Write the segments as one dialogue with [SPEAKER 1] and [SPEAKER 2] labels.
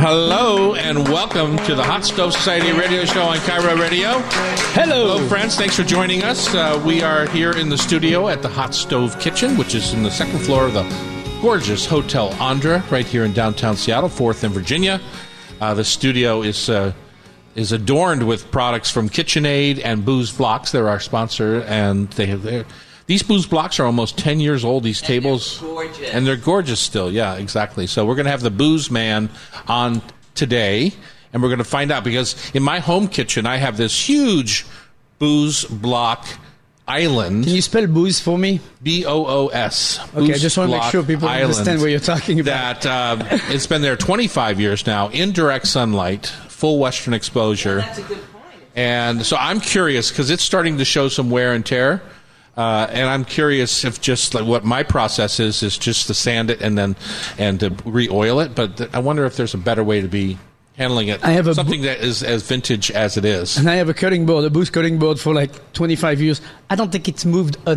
[SPEAKER 1] Hello and welcome to the Hot Stove Society radio show on KIRO Radio.
[SPEAKER 2] Hello.
[SPEAKER 1] Hello, friends. Thanks for joining us. Uh, we are here in the studio at the Hot Stove Kitchen, which is in the second floor of the gorgeous Hotel Andra, right here in downtown Seattle, 4th and Virginia. Uh, the studio is uh, is adorned with products from KitchenAid and Boos Blocks. They're our sponsor, and they have these Boos Blocks are almost ten years old. These tables,
[SPEAKER 3] gorgeous.
[SPEAKER 1] and they're gorgeous still. Yeah, exactly. So we're going to have the Booze Man on today, and we're going to find out because in my home kitchen I have this huge Boos Block island.
[SPEAKER 2] Can you spell booze for me?
[SPEAKER 1] B O O S.
[SPEAKER 2] Okay, I just want to make sure people understand what you're talking about.
[SPEAKER 1] That uh, it's been there 25 years now, in direct sunlight, full western exposure,
[SPEAKER 3] That's a good point.
[SPEAKER 1] and so I'm curious because it's starting to show some wear and tear. Uh, and I'm curious if just like what my process is is just to sand it and then and to re-oil it. But th- I wonder if there's a better way to be handling it.
[SPEAKER 2] I have a
[SPEAKER 1] something that is as vintage as it is.
[SPEAKER 2] And I have a cutting board, a booze cutting board for like 25 years. I don't think it's moved a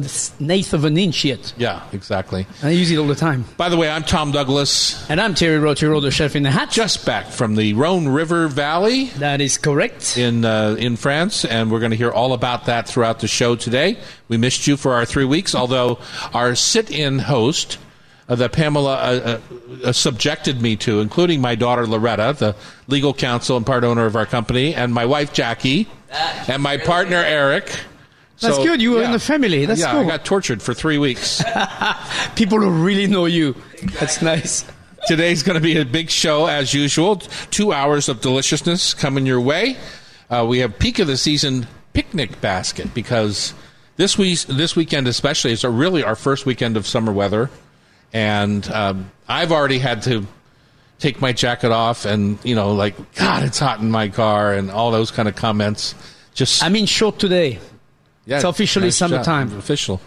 [SPEAKER 2] eighth of an inch yet.
[SPEAKER 1] Yeah, exactly.
[SPEAKER 2] I use it all the time.
[SPEAKER 1] By the way, I'm Tom Douglas,
[SPEAKER 2] And I'm Thierry Rautureau, the chef in the hat.
[SPEAKER 1] just back from the Rhone River Valley.
[SPEAKER 2] that is correct.
[SPEAKER 1] in uh, in France, and we're going to hear all about that throughout the show today. We missed you for our three weeks, although our sit-in host uh, that Pamela uh, uh, uh, subjected me to, including my daughter Loretta, the legal counsel and part owner of our company, and my wife Jackie,
[SPEAKER 3] That's
[SPEAKER 1] and my
[SPEAKER 3] really
[SPEAKER 1] partner
[SPEAKER 3] good.
[SPEAKER 1] Eric.
[SPEAKER 2] That's good. You were in the family. That's
[SPEAKER 1] yeah,
[SPEAKER 2] cool.
[SPEAKER 1] I got tortured for three weeks.
[SPEAKER 2] People who really know you. That's nice.
[SPEAKER 1] Today's going to be a big show as usual. Two hours of deliciousness coming your way. Uh, we have peak of the season picnic basket because this week, this weekend especially, is really our first weekend of summer weather, and um, I've already had to take my jacket off and you know like God, it's hot in my car and all those kind of comments. Just
[SPEAKER 2] I mean, short today.
[SPEAKER 1] yeah,
[SPEAKER 2] It's officially
[SPEAKER 1] job.
[SPEAKER 2] summertime.
[SPEAKER 1] Official.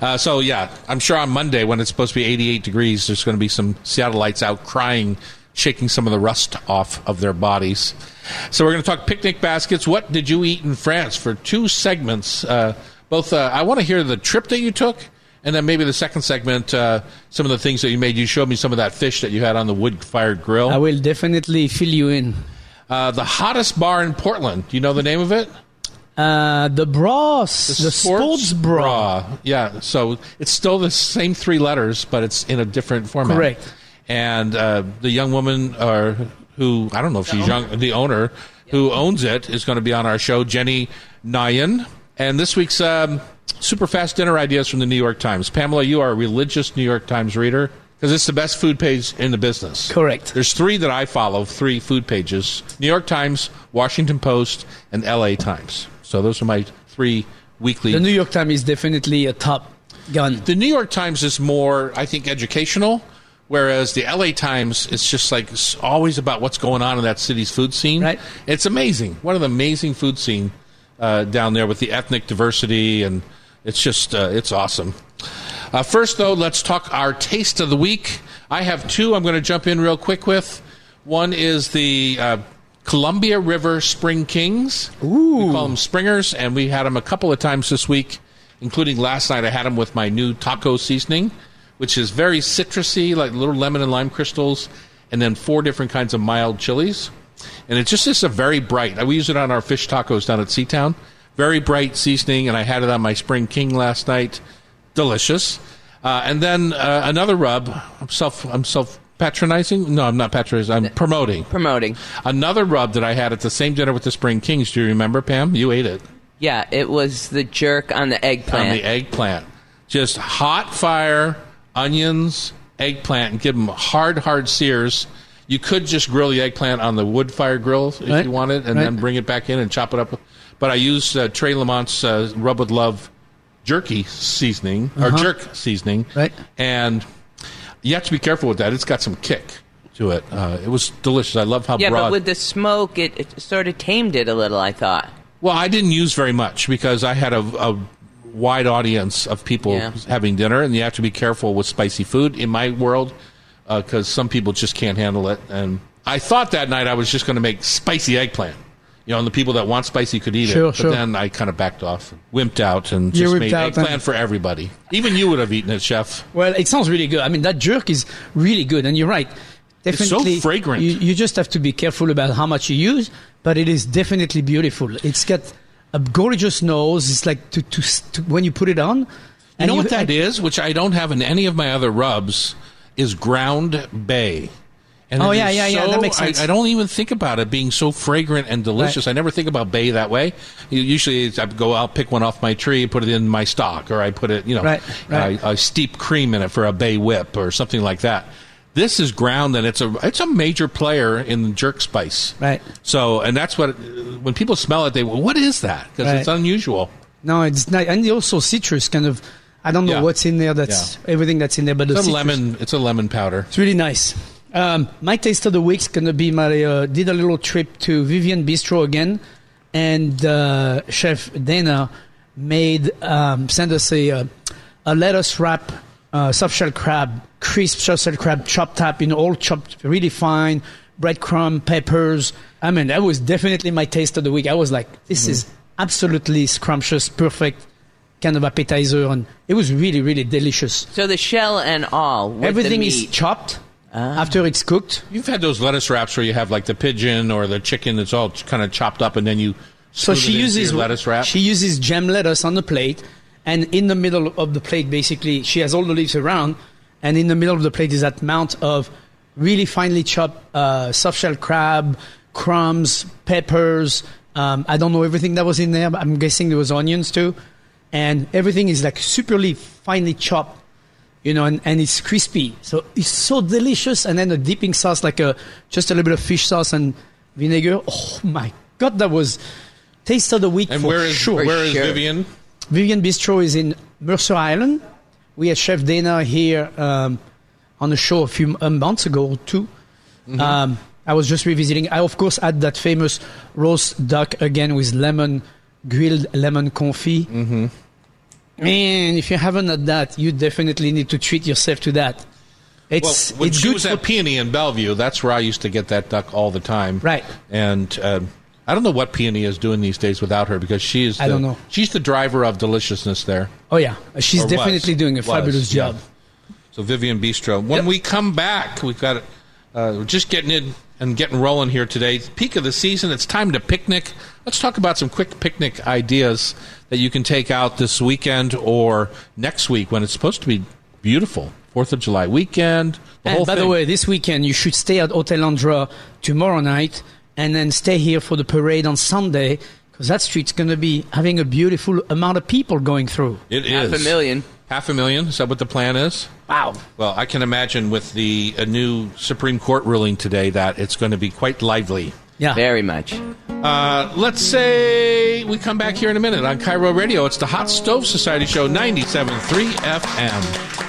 [SPEAKER 1] Uh, so yeah, I'm sure on Monday when it's supposed to be 88 degrees, there's going to be some Seattleites out crying, shaking some of the rust off of their bodies. So we're going to talk picnic baskets. What did you eat in France for two segments? Uh, both. Uh, I want to hear the trip that you took, and then maybe the second segment, uh, some of the things that you made. You showed me some of that fish that you had on the wood-fired grill.
[SPEAKER 2] I will definitely fill you in.
[SPEAKER 1] Uh, the hottest bar in Portland. Do you know the name of it?
[SPEAKER 2] Uh, the bras, the, sports, bra.
[SPEAKER 1] Yeah, so it's still the same three letters, but it's in a different format.
[SPEAKER 2] Correct.
[SPEAKER 1] And uh, the young woman, or who I don't know if she's young, the owner who owns it is going to be on our show, Jenny Nguyen. And this week's um, super fast dinner ideas from the New York Times. Pamela, you are a religious New York Times reader because it's the best food page in the business.
[SPEAKER 2] Correct.
[SPEAKER 1] There's three that I follow, three food pages: New York Times, Washington Post, and L.A. Times. So those are my three weekly.
[SPEAKER 2] The New York Times is definitely a top gun.
[SPEAKER 1] The New York Times is more, I think, educational, whereas the LA Times is just like s- always about what's going on in that city's food scene.
[SPEAKER 2] Right.
[SPEAKER 1] It's amazing. What an amazing food scene uh, down there with the ethnic diversity, and it's just uh, it's awesome. Uh, first, though, let's talk our taste of the week. I have two. I'm going to jump in real quick with. One is the uh, Columbia River Spring Kings.
[SPEAKER 2] Ooh.
[SPEAKER 1] We call them Springers, and we had them a couple of times this week, including last night. I had them with my new taco seasoning, which is very citrusy, like little lemon and lime crystals, and then four different kinds of mild chilies. And it just is a very bright. We use it on our fish tacos down at Seatown. Very bright seasoning, and I had it on my Spring King last night. Delicious. Uh, and then uh, another rub. I'm self. I'm self patronizing. No, I'm not patronizing. I'm promoting.
[SPEAKER 3] Promoting.
[SPEAKER 1] Another rub that I had at the same dinner with the Spring Kings. Do you remember, Pam? You ate it
[SPEAKER 3] Yeah, it was the jerk on the eggplant.
[SPEAKER 1] on the eggplant. Just hot fire, onions, eggplant, and give them hard, hard sears. You could just grill the eggplant on the wood fire grill if
[SPEAKER 2] Right.
[SPEAKER 1] you wanted, and
[SPEAKER 2] Right.
[SPEAKER 1] then bring it back in and chop it up. But I used uh, Trey Lamont's uh, Rub with Love jerky seasoning or
[SPEAKER 2] Uh-huh.
[SPEAKER 1] jerk seasoning,
[SPEAKER 2] Right.
[SPEAKER 1] And you have to be careful with that. It's got some kick to it. Uh, it was delicious. I love how
[SPEAKER 3] yeah,
[SPEAKER 1] broad.
[SPEAKER 3] but with the smoke, it, it sort of tamed it a little. I thought.
[SPEAKER 1] Well, I didn't use very much because I had a, a wide audience of people
[SPEAKER 3] Yeah.
[SPEAKER 1] having dinner, and you have to be careful with spicy food in my world Uh, because some people just can't handle it. And I thought that night I was just going to make spicy eggplant. You know, and the people that want spicy could eat
[SPEAKER 2] Sure,
[SPEAKER 1] it. But
[SPEAKER 2] sure.
[SPEAKER 1] then I kind of backed off, and wimped out, and just made
[SPEAKER 2] out
[SPEAKER 1] eggplant
[SPEAKER 2] and-
[SPEAKER 1] for everybody. Even you would have eaten it, chef.
[SPEAKER 2] Well, it sounds really good. I mean, that jerk is really good, and you're right.
[SPEAKER 1] It's so
[SPEAKER 2] definitely
[SPEAKER 1] fragrant.
[SPEAKER 2] You, you just have to be careful about how much you use, but it is definitely beautiful. It's got a gorgeous nose. It's like to, to, to when you put it on.
[SPEAKER 1] You know what that is, which I don't have in any of my other rubs, is ground bay. And
[SPEAKER 2] Oh,
[SPEAKER 1] it
[SPEAKER 2] yeah,
[SPEAKER 1] is
[SPEAKER 2] yeah, yeah, that
[SPEAKER 1] so-
[SPEAKER 2] makes sense.
[SPEAKER 1] I, I don't even think about it being so fragrant and delicious.
[SPEAKER 2] Right.
[SPEAKER 1] I never think about bay that way. Usually, I go out, pick one off my tree, put it in my stock, or I put it, you know,
[SPEAKER 2] Right, right.
[SPEAKER 1] I, I steep cream in it for a bay whip or something like that. This is ground, and it's a it's a major player in jerk spice.
[SPEAKER 2] Right.
[SPEAKER 1] So, and that's what when people smell it, they well, what is that? Because
[SPEAKER 2] Right.
[SPEAKER 1] it's unusual.
[SPEAKER 2] No, it's not, and also citrus kind of. I don't know
[SPEAKER 1] Yeah.
[SPEAKER 2] what's in there. That's everything that's in there, but the
[SPEAKER 1] It's a
[SPEAKER 2] citrus-
[SPEAKER 1] lemon. It's a lemon powder.
[SPEAKER 2] It's really nice. Um, my taste of the week's gonna be my uh, did a little trip to Vivian Bistro again, and uh, Chef Dana made um, sent us a uh, a lettuce wrap uh, soft shell crab, crisp soft shell crab, chopped up, you know, all chopped really fine, breadcrumb, peppers. I mean, that was definitely my taste of the week. I was like, this is absolutely scrumptious, perfect kind of appetizer, and it was really, really delicious.
[SPEAKER 3] So the shell and all. With
[SPEAKER 2] Everything
[SPEAKER 3] the
[SPEAKER 2] is
[SPEAKER 3] meat.
[SPEAKER 2] chopped
[SPEAKER 3] Ah.
[SPEAKER 2] after it's cooked.
[SPEAKER 1] You've had those lettuce wraps where you have like the pigeon or the chicken that's all kind of chopped up, and then you
[SPEAKER 2] So she
[SPEAKER 1] it into
[SPEAKER 2] uses
[SPEAKER 1] your lettuce wrap.
[SPEAKER 2] She uses gem lettuce on the plate, and in the middle of the plate, basically, she has all the leaves around, and in the middle of the plate is that mount of really finely chopped uh, soft shell crab, crumbs, peppers. Um, I don't know everything that was in there, but I'm guessing there was onions too, and everything is like superly finely chopped. You know, and, and it's crispy, so it's so delicious. And then the dipping sauce, like a just a little bit of fish sauce and vinegar. Oh my god, that was taste of the week
[SPEAKER 1] and
[SPEAKER 2] for
[SPEAKER 1] where is
[SPEAKER 2] sure.
[SPEAKER 1] where is
[SPEAKER 3] sure.
[SPEAKER 1] Vivian?
[SPEAKER 2] Vivian Bistro is in Mercer Island. We had Chef Dana here um, on the show a few um, months ago or 2
[SPEAKER 1] Mm-hmm.
[SPEAKER 2] Um, I was just revisiting. I of course had that famous roast duck again with lemon grilled lemon confit. Mm-hmm. Man, if you haven't had that, you definitely need to treat yourself to that.
[SPEAKER 1] Well,
[SPEAKER 2] It's
[SPEAKER 1] when
[SPEAKER 2] it's
[SPEAKER 1] she
[SPEAKER 2] good
[SPEAKER 1] was
[SPEAKER 2] for
[SPEAKER 1] at Peony in Bellevue, that's where I used to get that duck all the time.
[SPEAKER 2] Right.
[SPEAKER 1] And um, I don't know what Peony is doing these days without her because she is. The,
[SPEAKER 2] I don't know.
[SPEAKER 1] She's the driver of deliciousness there.
[SPEAKER 2] Oh yeah, she's
[SPEAKER 1] Or was.
[SPEAKER 2] definitely doing a
[SPEAKER 1] Was,
[SPEAKER 2] fabulous
[SPEAKER 1] yeah.
[SPEAKER 2] job.
[SPEAKER 1] So Vivian Bistro. When
[SPEAKER 2] Yep.
[SPEAKER 1] we come back, we've got it. Uh, we're just getting in and getting rolling here today. Peak of the season. It's time to picnic. Let's talk about some quick picnic ideas that you can take out this weekend or next week when it's supposed to be beautiful. Fourth of July weekend. The
[SPEAKER 2] And by the way, this weekend you should stay at Hotel Andra tomorrow night, and then stay here for the parade on Sunday, because that street's going to be having a beautiful amount of people going through.
[SPEAKER 1] it
[SPEAKER 3] Half
[SPEAKER 1] is
[SPEAKER 3] a million.
[SPEAKER 1] Half a million. Is that what the plan is?
[SPEAKER 2] Wow!
[SPEAKER 1] Well, I can imagine with the a new Supreme Court ruling today that it's going to be quite lively.
[SPEAKER 2] Yeah.
[SPEAKER 3] Very much.
[SPEAKER 1] Uh, let's say we come back here in a minute on KIRO Radio. It's the Hot Stove Society Show, 97.3 FM.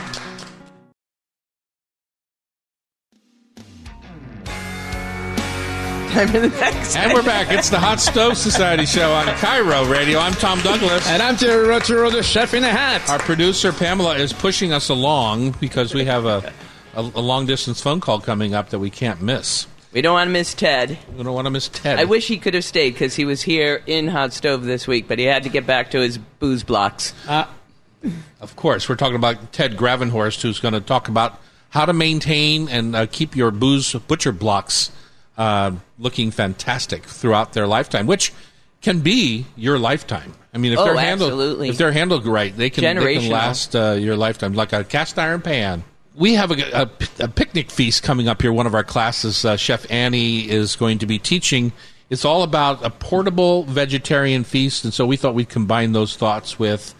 [SPEAKER 3] Time for the next.
[SPEAKER 1] And we're back. It's the Hot Stove Society Show on KIRO Radio. I'm Tom Douglas.
[SPEAKER 2] And I'm Thierry Rautureau, the chef in a hat.
[SPEAKER 1] Our producer, Pamela, is pushing us along because we have a, a, a long distance phone call coming up that we can't miss.
[SPEAKER 3] We don't want to miss Ted.
[SPEAKER 1] We don't want to miss Ted.
[SPEAKER 3] I wish he could have stayed because he was here in Hot Stove this week, but he had to get back to his booze blocks.
[SPEAKER 2] Uh,
[SPEAKER 1] Of course, we're talking about Ted Gravenhorst, who's going to talk about how to maintain and uh, keep your booze butcher blocks uh, looking fantastic throughout their lifetime, which can be your lifetime. I mean, if
[SPEAKER 3] Oh,
[SPEAKER 1] they're handled
[SPEAKER 3] absolutely.
[SPEAKER 1] if they're handled right, they can, they can last uh, your lifetime, like a cast iron pan. We have a, a, a picnic feast coming up here. One of our classes, uh, Chef Annie is going to be teaching. It's all about a portable vegetarian feast, and so we thought we'd combine those thoughts with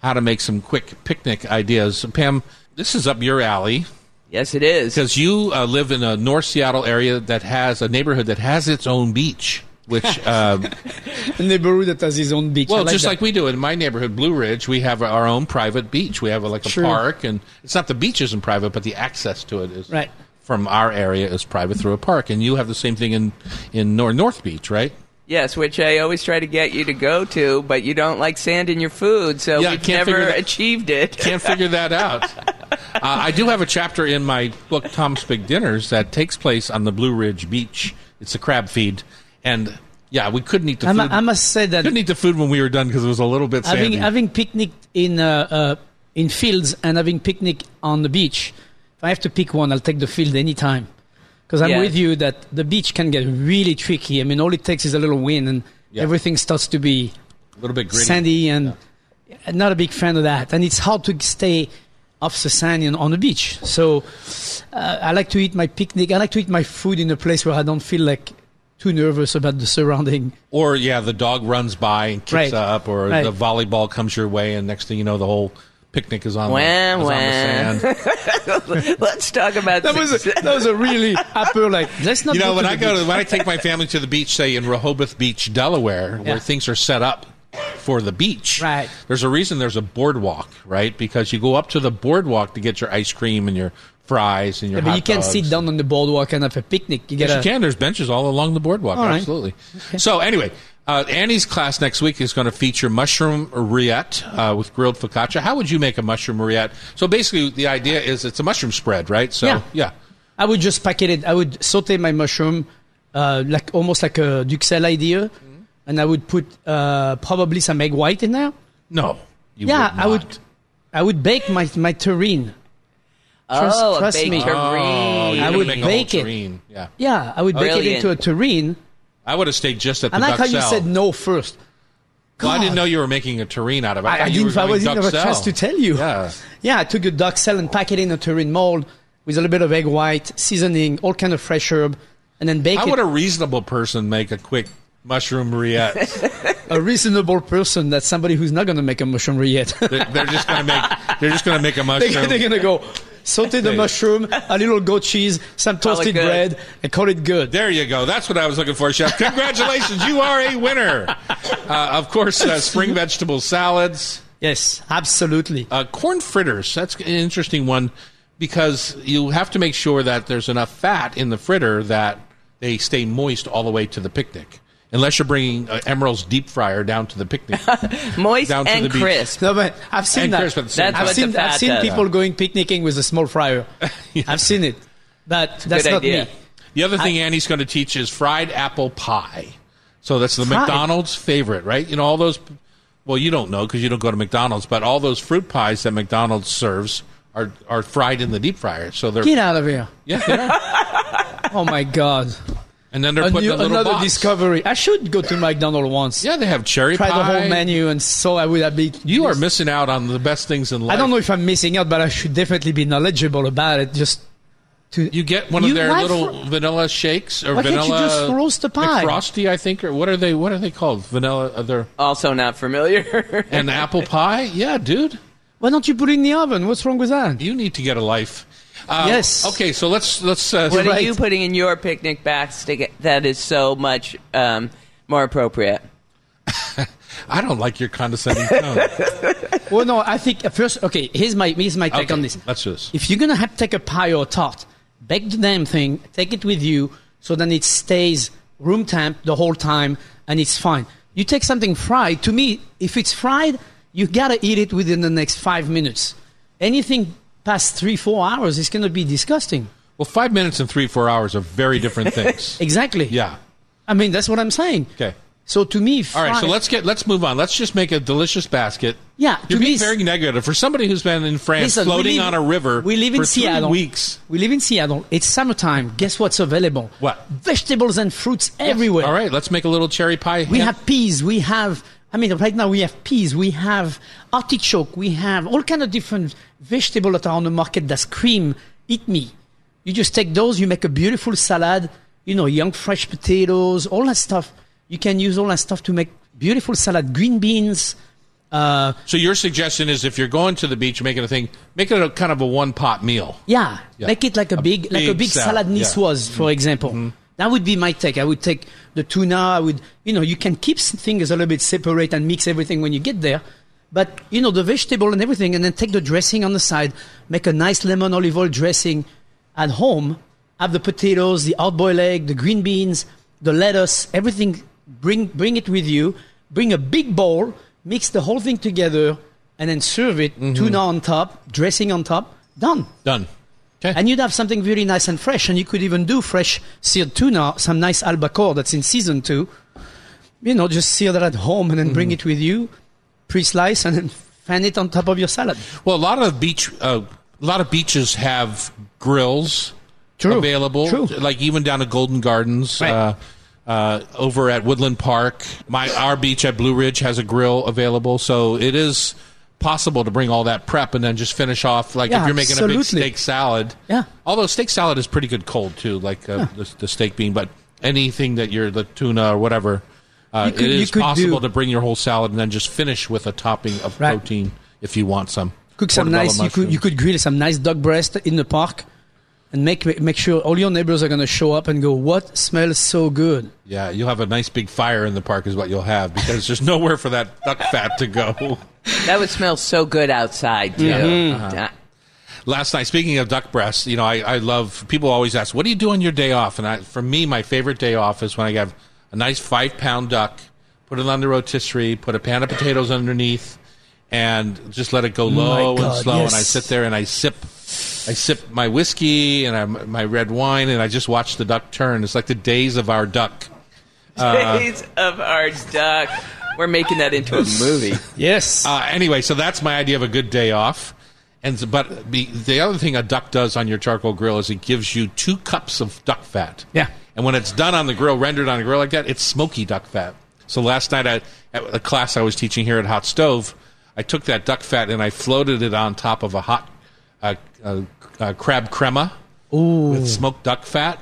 [SPEAKER 1] how to make some quick picnic ideas. Pam, this is up your alley
[SPEAKER 3] Yes, it is.
[SPEAKER 1] because you uh, live in a North Seattle area that has a neighborhood that has its own beach. Which, uh,
[SPEAKER 2] a neighborhood that has his own beach. I
[SPEAKER 1] well, just
[SPEAKER 2] that.
[SPEAKER 1] like we do in my neighborhood, Blue Ridge, we have our own private beach. We have a, like a
[SPEAKER 2] Sure.
[SPEAKER 1] park, and it's not the beach isn't private, but the access to it is
[SPEAKER 2] Right.
[SPEAKER 1] from our area is private through a park. And you have the same thing in in North, North Beach, right?
[SPEAKER 3] Yes, which I always try to get you to go to, but you don't like sand in your food, so
[SPEAKER 1] Yeah, I
[SPEAKER 3] we've
[SPEAKER 1] can't
[SPEAKER 3] never
[SPEAKER 1] that-
[SPEAKER 3] achieved it.
[SPEAKER 1] Can't figure that out. Uh, I do have a chapter in my book, Tom's Big Dinners, that takes place on the Blue Ridge Beach. It's a crab feed, and yeah, we couldn't eat the
[SPEAKER 2] I,
[SPEAKER 1] food.
[SPEAKER 2] mu- I must say that
[SPEAKER 1] couldn't eat the food when we were done because it was a little bit sandy.
[SPEAKER 2] having having picnicked in uh, uh, in fields and having picnic on the beach. If I have to pick one, I'll take the field anytime. Because I'm
[SPEAKER 3] Yeah.
[SPEAKER 2] with you that the beach can get really tricky. I mean, all it takes is a little wind and
[SPEAKER 1] Yeah.
[SPEAKER 2] everything starts to be
[SPEAKER 1] A little bit gritty.
[SPEAKER 2] sandy and I'm not a big fan of that. And it's hard to stay off the sand and on the beach. So uh, I like to eat my picnic. I like to eat my food in a place where I don't feel like too nervous about the surrounding.
[SPEAKER 1] Or yeah, the dog runs by and kicks
[SPEAKER 2] Right.
[SPEAKER 1] up, or
[SPEAKER 2] Right.
[SPEAKER 1] the volleyball comes your way, and next thing you know, the whole picnic is on,
[SPEAKER 3] Wah,
[SPEAKER 1] the, is on the sand.
[SPEAKER 3] Let's talk about
[SPEAKER 2] That was a,
[SPEAKER 3] success.
[SPEAKER 2] that was a really upper like. Let's not.
[SPEAKER 1] You know, when I go
[SPEAKER 2] beach.
[SPEAKER 1] to, when I take my family to the beach, say in Rehoboth Beach, Delaware,
[SPEAKER 2] Yeah.
[SPEAKER 1] where things are set up for the beach.
[SPEAKER 2] Right.
[SPEAKER 1] There's a reason there's a boardwalk, right? Because you go up to the boardwalk to get your ice cream and your fries and your
[SPEAKER 2] Yeah, but
[SPEAKER 1] hot
[SPEAKER 2] you can't
[SPEAKER 1] dogs.
[SPEAKER 2] sit down on the boardwalk and have a picnic. You
[SPEAKER 1] Yes,
[SPEAKER 2] gotta.
[SPEAKER 1] you can. There's benches all along the boardwalk.
[SPEAKER 2] All right.
[SPEAKER 1] Absolutely. So anyway, uh, Annie's class next week is going to feature mushroom rillette uh, with grilled focaccia. How would you make a mushroom rillette? So basically, the idea is it's a mushroom spread, right? So
[SPEAKER 2] Yeah.
[SPEAKER 1] yeah.
[SPEAKER 2] I would just packet it. I would saute my mushroom, uh, like almost like a duxelle idea,
[SPEAKER 1] Mm-hmm.
[SPEAKER 2] and I would put uh, probably some egg white in there.
[SPEAKER 1] No. You
[SPEAKER 2] yeah, I would.
[SPEAKER 1] not.
[SPEAKER 2] I would bake my my terrine. Trust-
[SPEAKER 3] oh,
[SPEAKER 2] trust
[SPEAKER 3] a baked
[SPEAKER 2] me.
[SPEAKER 1] Oh,
[SPEAKER 3] terrine.
[SPEAKER 1] you're
[SPEAKER 2] I
[SPEAKER 1] gonna
[SPEAKER 2] would
[SPEAKER 1] make a whole
[SPEAKER 2] bake it.
[SPEAKER 1] terrine. Yeah.
[SPEAKER 2] Yeah, I would bake it into a terrine.
[SPEAKER 1] I would have stayed just at the
[SPEAKER 2] I like how you said no first.
[SPEAKER 1] Well, I didn't
[SPEAKER 2] God.
[SPEAKER 1] know you were making a terrine out of it.
[SPEAKER 2] I, I
[SPEAKER 1] thought you
[SPEAKER 2] didn't.
[SPEAKER 1] were
[SPEAKER 2] I didn't have a chance to tell you.
[SPEAKER 1] Yeah.
[SPEAKER 2] Yeah, I took a duxelle and packed it in a terrine mold with a little bit of egg white, seasoning, all kind of fresh herb, and then bake
[SPEAKER 1] How
[SPEAKER 2] it.
[SPEAKER 1] would a reasonable person make a quick mushroom rillette?
[SPEAKER 2] a reasonable person that's somebody who's not going to make a mushroom rillette.
[SPEAKER 1] they're, they're just going to make. They're just going to make a mushroom.
[SPEAKER 2] they're going to go saute the mushroom, a little goat cheese, some toasted bread, and call it good.
[SPEAKER 1] There you go. That's what I was looking for, Chef. Congratulations, you are a winner. Uh, of course, uh, spring vegetable salads,
[SPEAKER 2] Yes, absolutely.
[SPEAKER 1] uh, corn fritters. That's an interesting one because you have to make sure that there's enough fat in the fritter that they stay moist all the way to the picnic. Unless you're bringing uh, Emeril's deep fryer down to the picnic.
[SPEAKER 3] Moist
[SPEAKER 1] Down to
[SPEAKER 3] and
[SPEAKER 1] the beach.
[SPEAKER 3] crisp.
[SPEAKER 2] No, but I've seen
[SPEAKER 1] And
[SPEAKER 2] that.
[SPEAKER 1] crisp at the same
[SPEAKER 3] That's
[SPEAKER 1] time.
[SPEAKER 2] I've seen,
[SPEAKER 3] the
[SPEAKER 2] I've seen people going picnicking with a small fryer. I've seen it, but that's not
[SPEAKER 3] idea.
[SPEAKER 2] me.
[SPEAKER 1] The other thing Annie's going to teach is fried apple pie. So that's the
[SPEAKER 2] Fried?
[SPEAKER 1] McDonald's favorite, right? You know, all those, well, you don't know because you don't go to McDonald's, but all those fruit pies that McDonald's serves are, are fried in the deep fryer. So they're,
[SPEAKER 2] Get out of here!
[SPEAKER 1] yeah.
[SPEAKER 2] Oh my God!
[SPEAKER 1] And then they're
[SPEAKER 2] A
[SPEAKER 1] put
[SPEAKER 2] new,
[SPEAKER 1] in a little
[SPEAKER 2] another
[SPEAKER 1] box.
[SPEAKER 2] discovery. I should go to McDonald's once.
[SPEAKER 1] Yeah, they have cherry
[SPEAKER 2] Try
[SPEAKER 1] pie.
[SPEAKER 2] the whole menu, and so I would have been.
[SPEAKER 1] You are missing out on the best things in life.
[SPEAKER 2] I don't know if I'm missing out, but I should definitely be knowledgeable about it. Just to
[SPEAKER 1] You get one
[SPEAKER 2] You
[SPEAKER 1] of their little
[SPEAKER 2] fr-
[SPEAKER 1] vanilla shakes or
[SPEAKER 2] Why can't you
[SPEAKER 1] vanilla
[SPEAKER 2] just roast the pie?
[SPEAKER 1] frosty, I think, or what are they? What are they called? Vanilla, uh, other
[SPEAKER 3] Also not familiar.
[SPEAKER 1] and apple pie. Yeah, dude.
[SPEAKER 2] why don't you put it in the oven? What's wrong with that?
[SPEAKER 1] You need to get a life. Uh,
[SPEAKER 2] Yes.
[SPEAKER 1] Okay, so let's let's. Uh,
[SPEAKER 3] what are you putting in your picnic basket that is so much um, more appropriate?
[SPEAKER 1] I don't like your condescending tone.
[SPEAKER 2] Well, no, I think uh, first. Okay, here's my here's my take
[SPEAKER 1] Okay,
[SPEAKER 2] on this.
[SPEAKER 1] do this.
[SPEAKER 2] If you're gonna have take a pie or a tart, bake the damn thing, take it with you, so then it stays room temp the whole time, and it's fine. You take something fried. To me, if it's fried, you gotta eat it within the next five minutes. Anything past three four hours is gonna be disgusting.
[SPEAKER 1] Well, five minutes and three four hours are very different things.
[SPEAKER 2] Exactly.
[SPEAKER 1] yeah.
[SPEAKER 2] I mean, that's what I'm saying.
[SPEAKER 1] Okay.
[SPEAKER 2] So to me,
[SPEAKER 1] All right. So let's get let's move on. Let's just make a delicious basket.
[SPEAKER 2] Yeah,
[SPEAKER 1] You're
[SPEAKER 2] to
[SPEAKER 1] being
[SPEAKER 2] me,
[SPEAKER 1] very negative for somebody who's been in France,
[SPEAKER 2] Listen,
[SPEAKER 1] floating
[SPEAKER 2] live-
[SPEAKER 1] on a river.
[SPEAKER 2] We live in Seattle.
[SPEAKER 1] weeks.
[SPEAKER 2] We live in Seattle. It's summertime. Guess what's available?
[SPEAKER 1] What?
[SPEAKER 2] Vegetables and fruits everywhere.
[SPEAKER 1] All right. Let's make a little cherry pie.
[SPEAKER 2] We
[SPEAKER 1] ham-
[SPEAKER 2] have peas. We have. I mean, right now we have peas. We have artichoke. We have all kind of different vegetables that are on the market that scream, "Eat me!" You just take those. You make a beautiful salad. You know, young fresh potatoes, all that stuff. You can use all that stuff to make beautiful salad. Green beans. Uh,
[SPEAKER 1] So your suggestion is if you're going to the beach, making a thing, make it a kind of a one pot meal.
[SPEAKER 2] Yeah,
[SPEAKER 1] Yeah.
[SPEAKER 2] make it like a,
[SPEAKER 1] A
[SPEAKER 2] big, like a
[SPEAKER 1] big
[SPEAKER 2] big
[SPEAKER 1] salad,
[SPEAKER 2] salad
[SPEAKER 1] yeah. Mm-hmm.
[SPEAKER 2] niçoise, for example. That would be my take. I would take the tuna. I would, you know, you can keep things a little bit separate and mix everything when you get there. But you know, the vegetable and everything, and then take the dressing on the side. Make a nice lemon olive oil dressing at home. Have the potatoes, the hard-boiled egg, the green beans, the lettuce, everything. Bring bring it with you. Bring a big bowl. Mix the whole thing together, and then serve it.
[SPEAKER 1] Mm-hmm.
[SPEAKER 2] Tuna on top, dressing on top. Done.
[SPEAKER 1] Done. Okay.
[SPEAKER 2] And you'd have something very nice and fresh, and you could even do fresh seared tuna, some nice albacore that's in season too. You know, just sear that at home and then bring
[SPEAKER 1] Mm-hmm.
[SPEAKER 2] it with you, pre-slice, and then fan it on top of your salad.
[SPEAKER 1] Well, a lot of beach, uh, a lot of beaches have grills
[SPEAKER 2] True.
[SPEAKER 1] available.
[SPEAKER 2] True.
[SPEAKER 1] Like even down at Golden Gardens.
[SPEAKER 2] Right.
[SPEAKER 1] Uh, uh, over at Woodland Park, my our beach at Blue Ridge has a grill available, so it is possible to bring all that prep and then just finish off. Like
[SPEAKER 2] Yeah,
[SPEAKER 1] if you're making a big steak salad,
[SPEAKER 2] Yeah.
[SPEAKER 1] Although steak salad is pretty good cold too, like uh, the, the steak bean. But anything that you're the tuna or whatever, uh,
[SPEAKER 2] could-
[SPEAKER 1] it is possible
[SPEAKER 2] do-
[SPEAKER 1] to bring your whole salad and then just finish with a topping of
[SPEAKER 2] Right.
[SPEAKER 1] protein if you want some.
[SPEAKER 2] Cook some nice. You could you could grill some nice duck breast in the park, and make make sure all your neighbors are going to show up and go, "What smells so good?"
[SPEAKER 1] Yeah, you'll have a nice big fire in the park, is what you'll have because there's nowhere for that duck fat to go.
[SPEAKER 3] That would smell so good outside too.
[SPEAKER 1] Mm-hmm.
[SPEAKER 3] Uh,
[SPEAKER 1] Last night, speaking of duck breasts, you know, I, I love. People always ask, "What do you do on your day off?" And I, for me, my favorite day off is when I have a nice five pound duck, put it on the rotisserie, put a pan of potatoes underneath, and just let it go low and
[SPEAKER 2] God,
[SPEAKER 1] slow. And I sit there and I sip, I sip my whiskey and I, my red wine, and I just watch the duck turn. It's like the days of our duck. Uh,
[SPEAKER 3] Days of our duck. We're making that into a movie.
[SPEAKER 2] Yes.
[SPEAKER 1] Uh, anyway, so that's my idea of a good day off. And but the, the other thing a duck does on your charcoal grill is it gives you two cups of duck fat.
[SPEAKER 2] Yeah.
[SPEAKER 1] And when it's done on the grill, rendered on a grill like that, it's smoky duck fat. So last night I, at a class I was teaching here at Hot Stove, I took that duck fat and I floated it on top of a hot uh, uh, uh, crab crema with smoked duck fat.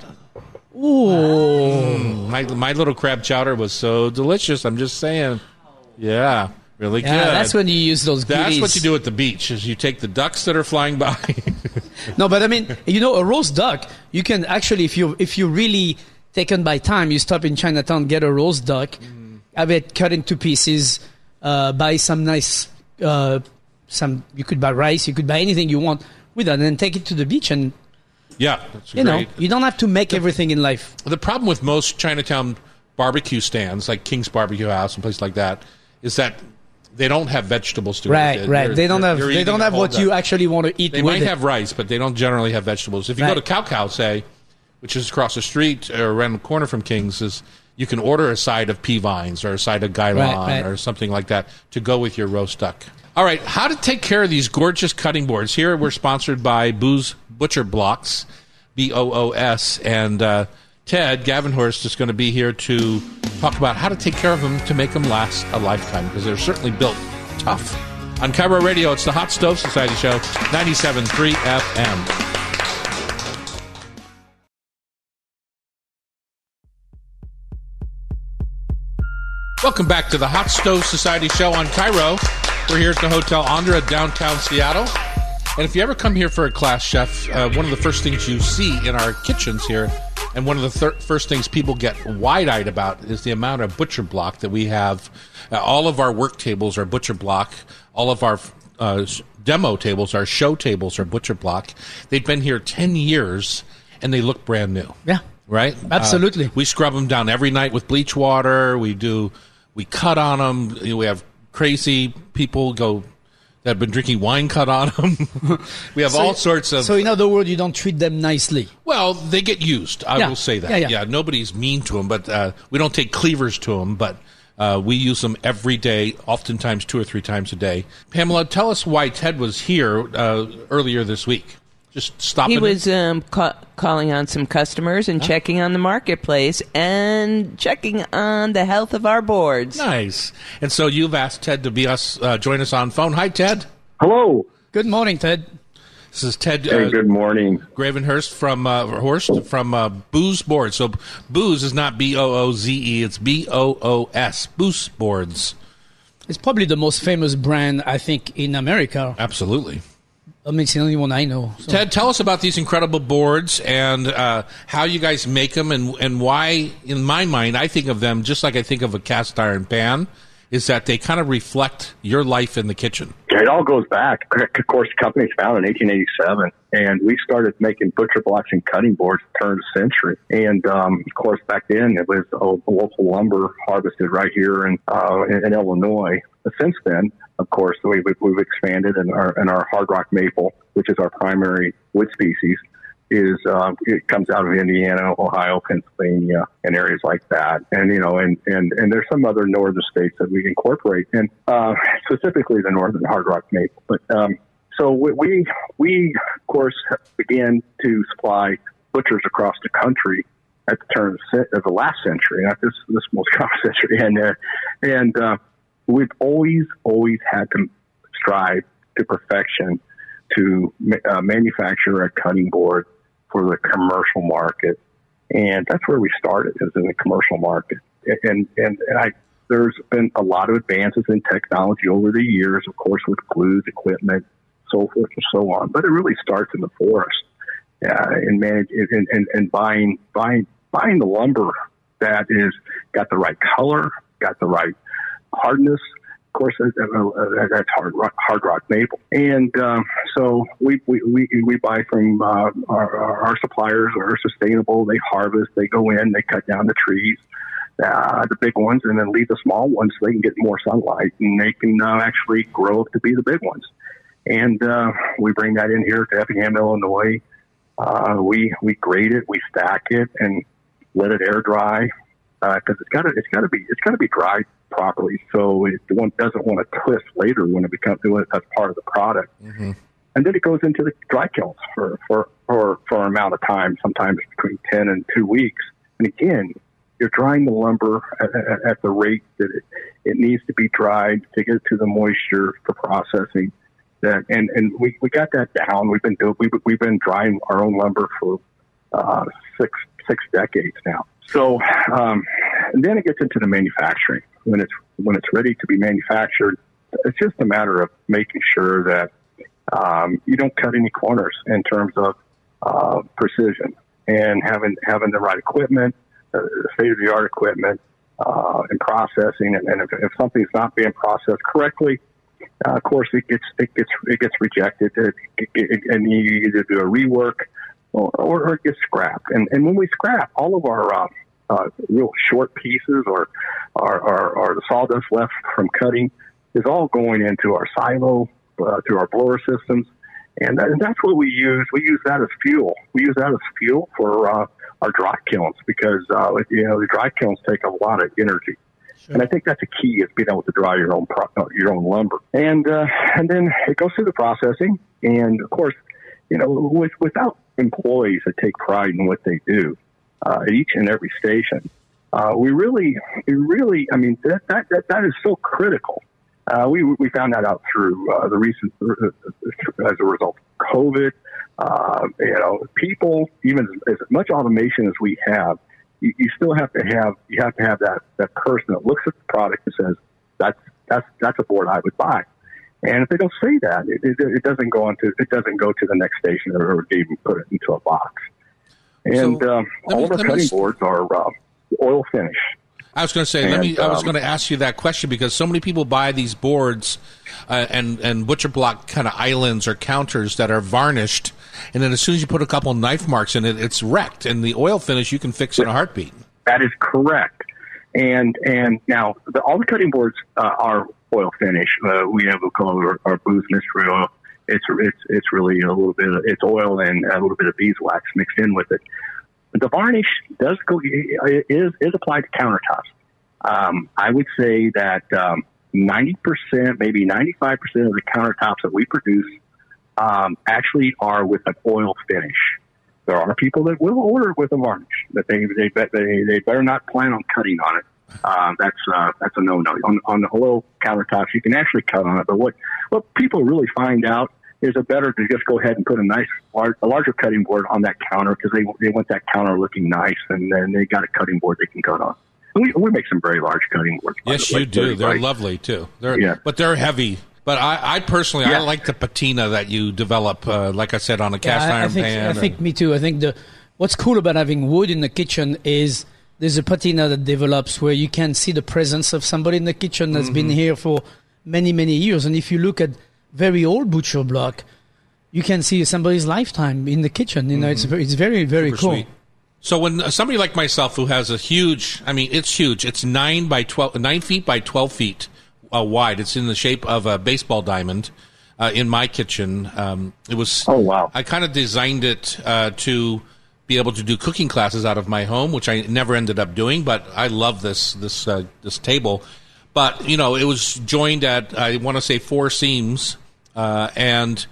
[SPEAKER 2] Ooh.
[SPEAKER 1] My my little crab chowder was so delicious. I'm just saying. Yeah, really good.
[SPEAKER 2] Yeah,
[SPEAKER 1] good.
[SPEAKER 2] that's when you use those.
[SPEAKER 1] That's
[SPEAKER 2] goodies.
[SPEAKER 1] what you do at the beach. Is you take the ducks that are flying by.
[SPEAKER 2] No, but I mean, you know, a roast duck. You can actually, if you if you really taken by time, you stop in Chinatown, get a roast duck, have it cut into pieces, uh, buy some nice, uh, some. You could buy rice, you could buy anything you want with that, and then take it to the beach, and
[SPEAKER 1] yeah,
[SPEAKER 2] you
[SPEAKER 1] great.
[SPEAKER 2] know, you don't have to make everything in life.
[SPEAKER 1] the problem with most Chinatown barbecue stands, like King's Barbecue House and places like that, is that they don't have vegetables to it.
[SPEAKER 2] Right,
[SPEAKER 1] They're-
[SPEAKER 2] right. They don't have they don't have what you actually want to eat
[SPEAKER 1] They might
[SPEAKER 2] it.
[SPEAKER 1] have rice, but they don't generally have vegetables. If you go to Kau Kau, say, which is across the street or around the corner from King's, is you can order a side of pea vines or a side of gailon
[SPEAKER 2] Right, right.
[SPEAKER 1] or something like that to go with your roast duck. All right, how to take care of these gorgeous cutting boards? Here we're sponsored by Boos Butcher Blocks, B O O S, and uh, Ted Gravenhorst is going to be here to talk about how to take care of them to make them last a lifetime because they're certainly built tough. On KIRO Radio, it's the Hot Stove Society Show, 97.3 FM. Welcome back to the Hot Stove Society Show on KIRO. We're here at the Hotel Andra, downtown Seattle. And if you ever come here for a class, chef, uh, one of the first things you see in our kitchens here, and one of the thir- first things people get wide eyed about is the amount of butcher block that we have. Uh, all of our work tables are butcher block. All of our uh, demo tables, our show tables are butcher block. They've been here 10 years and they look brand new
[SPEAKER 2] Yeah.
[SPEAKER 1] right?
[SPEAKER 2] Absolutely.
[SPEAKER 1] Uh, we scrub them down every night with bleach water. We do, we cut on them. You know, we have crazy people go that have been drinking wine cut on them. we have all sorts of.
[SPEAKER 2] So in other words, you don't treat them nicely.
[SPEAKER 1] well, they get used. I
[SPEAKER 2] Yeah.
[SPEAKER 1] will say that.
[SPEAKER 2] Yeah, yeah.
[SPEAKER 1] nobody's mean to them, but uh, we don't take cleavers to them. But uh, we use them every day, oftentimes two or three times a day. Pamela, tell us why Ted was here uh, earlier this week. Just stopping.
[SPEAKER 3] He was um, ca- calling on some customers and checking on the marketplace and checking on the health of our boards.
[SPEAKER 1] Nice. And so you've asked Ted to be us uh, join us on phone. Hi, Ted.
[SPEAKER 4] Hello.
[SPEAKER 2] Good morning, Ted.
[SPEAKER 1] This is Ted
[SPEAKER 4] Hey,
[SPEAKER 1] uh,
[SPEAKER 4] good morning.
[SPEAKER 1] Gravenhorst from uh, Horst from uh, Boos Boards. So Boos is not B O O Z E; it's B O O S. Boos Boards.
[SPEAKER 2] It's probably the most famous brand I think in America.
[SPEAKER 1] Absolutely.
[SPEAKER 2] I mean, it's the only one I know. So.
[SPEAKER 1] Ted, tell us about these incredible boards and uh, how you guys make them, and and why, in my mind, I think of them just like I think of a cast iron pan, is that they kind of reflect your life in the kitchen.
[SPEAKER 4] It all goes back. Of course, the company's founded in 1887, and we started making butcher blocks and cutting boards turn of the century. And um, of course, back then it was local lumber harvested right here in, uh, in, in Illinois. But since then, of course, we, we've expanded, and our and our hard rock maple, which is our primary wood species, is um, it comes out of Indiana, Ohio, Pennsylvania, and areas like that. And you know, and and and there's some other northern states that we incorporate, and uh, specifically the northern hard rock maple. But um, so we, we of course began to supply butchers across the country at the turn of the last century, not this this most current century, and uh, and uh, we've always always had to strive to perfection to uh, manufacture a cutting board for the commercial market, and that's where we started is in the commercial market, and and, and I. There's been a lot of advances in technology over the years, of course, with glues, equipment, so forth and so on. But it really starts in the forest uh, and manage and, and, and buying buying buying the lumber that is got the right color, got the right hardness. Of course, that's hard rock, hard rock maple, and um, so we, we we we buy from uh, our, our suppliers are sustainable. They harvest, they go in, they cut down the trees, uh, the big ones, and then leave the small ones so they can get more sunlight and they can uh, actually grow up to be the big ones. And uh, we bring that in here to Effingham, Illinois. Uh, we we grade it, we stack it, and let it air dry because uh, it's got to it's got to be it's got to be dried properly so it one doesn't want to twist later when it becomes as part of the product. Mm-hmm. And then it goes into the dry kilns for for for for an amount of time, sometimes between ten and two weeks. And again, you're drying the lumber at, at, at the rate that it, it needs to be dried to get to the moisture for processing. That and and we, we got that down. We've been doing we we've been drying our own lumber for uh, six six decades now. So um, then it gets into the manufacturing when it's when it's ready to be manufactured. It's just a matter of making sure that um, you don't cut any corners in terms of uh, precision and having having the right equipment, uh, state of the art equipment, uh, and processing. And, and if, if, something's not being processed correctly, uh, of course it gets it gets it gets rejected, it, it, and you either do a rework or, or it gets scrapped. And, and when we scrap, all of our uh, real short pieces or, or, or, or, the sawdust left from cutting is all going into our silo, uh, to our blower systems. And, that, and, that's what we use. We use that as fuel. We use that as fuel for uh, our dry kilns because, uh, you know, the dry kilns take a lot of energy. Sure. And I think that's a key is being able to dry your own pro- uh, your own lumber, and uh, and then it goes through the processing, and of course, you know, with, without employees that take pride in what they do uh, at each and every station, uh, we really, we really, I mean, that, that, that, that is so critical. Uh, we, we found that out through uh, the recent, uh, as a result of COVID. Uh, you know, people, even as, much automation as we have, you, you still have to have, you have to have that, that person that looks at the product and says, that's, that's, that's a board I would buy. And if they don't say that, it, it, it doesn't go on to it doesn't go to the next station or even put it into a box. And so, um, all me, of our cutting me... boards are uh, oil finish.
[SPEAKER 1] I was going to say, and, let me. I was um, going to ask you that question because so many people buy these boards uh, and and butcher block kind of islands or counters that are varnished, and then as soon as you put a couple knife marks in it, it's wrecked. And the oil finish you can fix in a heartbeat.
[SPEAKER 4] That is correct. And and now the, all the cutting boards uh, are oil finish. Uh, we have a call our, our Boos mystery oil. It's it's it's really a little bit of, it's oil and a little bit of beeswax mixed in with it. But the varnish does go is is applied to countertops. Um, I would say that um, ninety percent, maybe ninety five percent of the countertops that we produce um, actually are with an oil finish. There are people that will order with a varnish, but they they they they better not plan on cutting on it uh, that's uh, that's a no no. On, on the oil countertops, you can actually cut on it, but what what people really find out is it better to just go ahead and put a nice large, a larger cutting board on that counter because they they want that counter looking nice, and then they got a cutting board they can cut on. And we we make some very large cutting boards.
[SPEAKER 1] Yes, you do. They're right. lovely too. They're yeah. but they're heavy. But I, I personally, yeah. I like the patina that you develop. Uh, like I said, on a cast yeah, I,
[SPEAKER 2] iron I
[SPEAKER 1] think, pan.
[SPEAKER 2] I think me too. I think the what's cool about having wood in the kitchen is there's a patina that develops where you can see the presence of somebody in the kitchen that's mm-hmm. been here for many many years. And if you look at very old butcher block you can see somebody's lifetime in the kitchen. You know mm-hmm. it's it's very very Super cool. sweet.
[SPEAKER 1] so when somebody like myself who has a huge i mean it's huge. It's 9 by 12 9 feet by 12 feet uh, wide. It's in the shape of a baseball diamond uh, in my kitchen. Um, it was
[SPEAKER 4] oh wow.
[SPEAKER 1] I kind of designed it uh, to be able to do cooking classes out of my home, which I never ended up doing. But I love this this uh, this table. But you know, it was joined at I want to say four seams, uh, and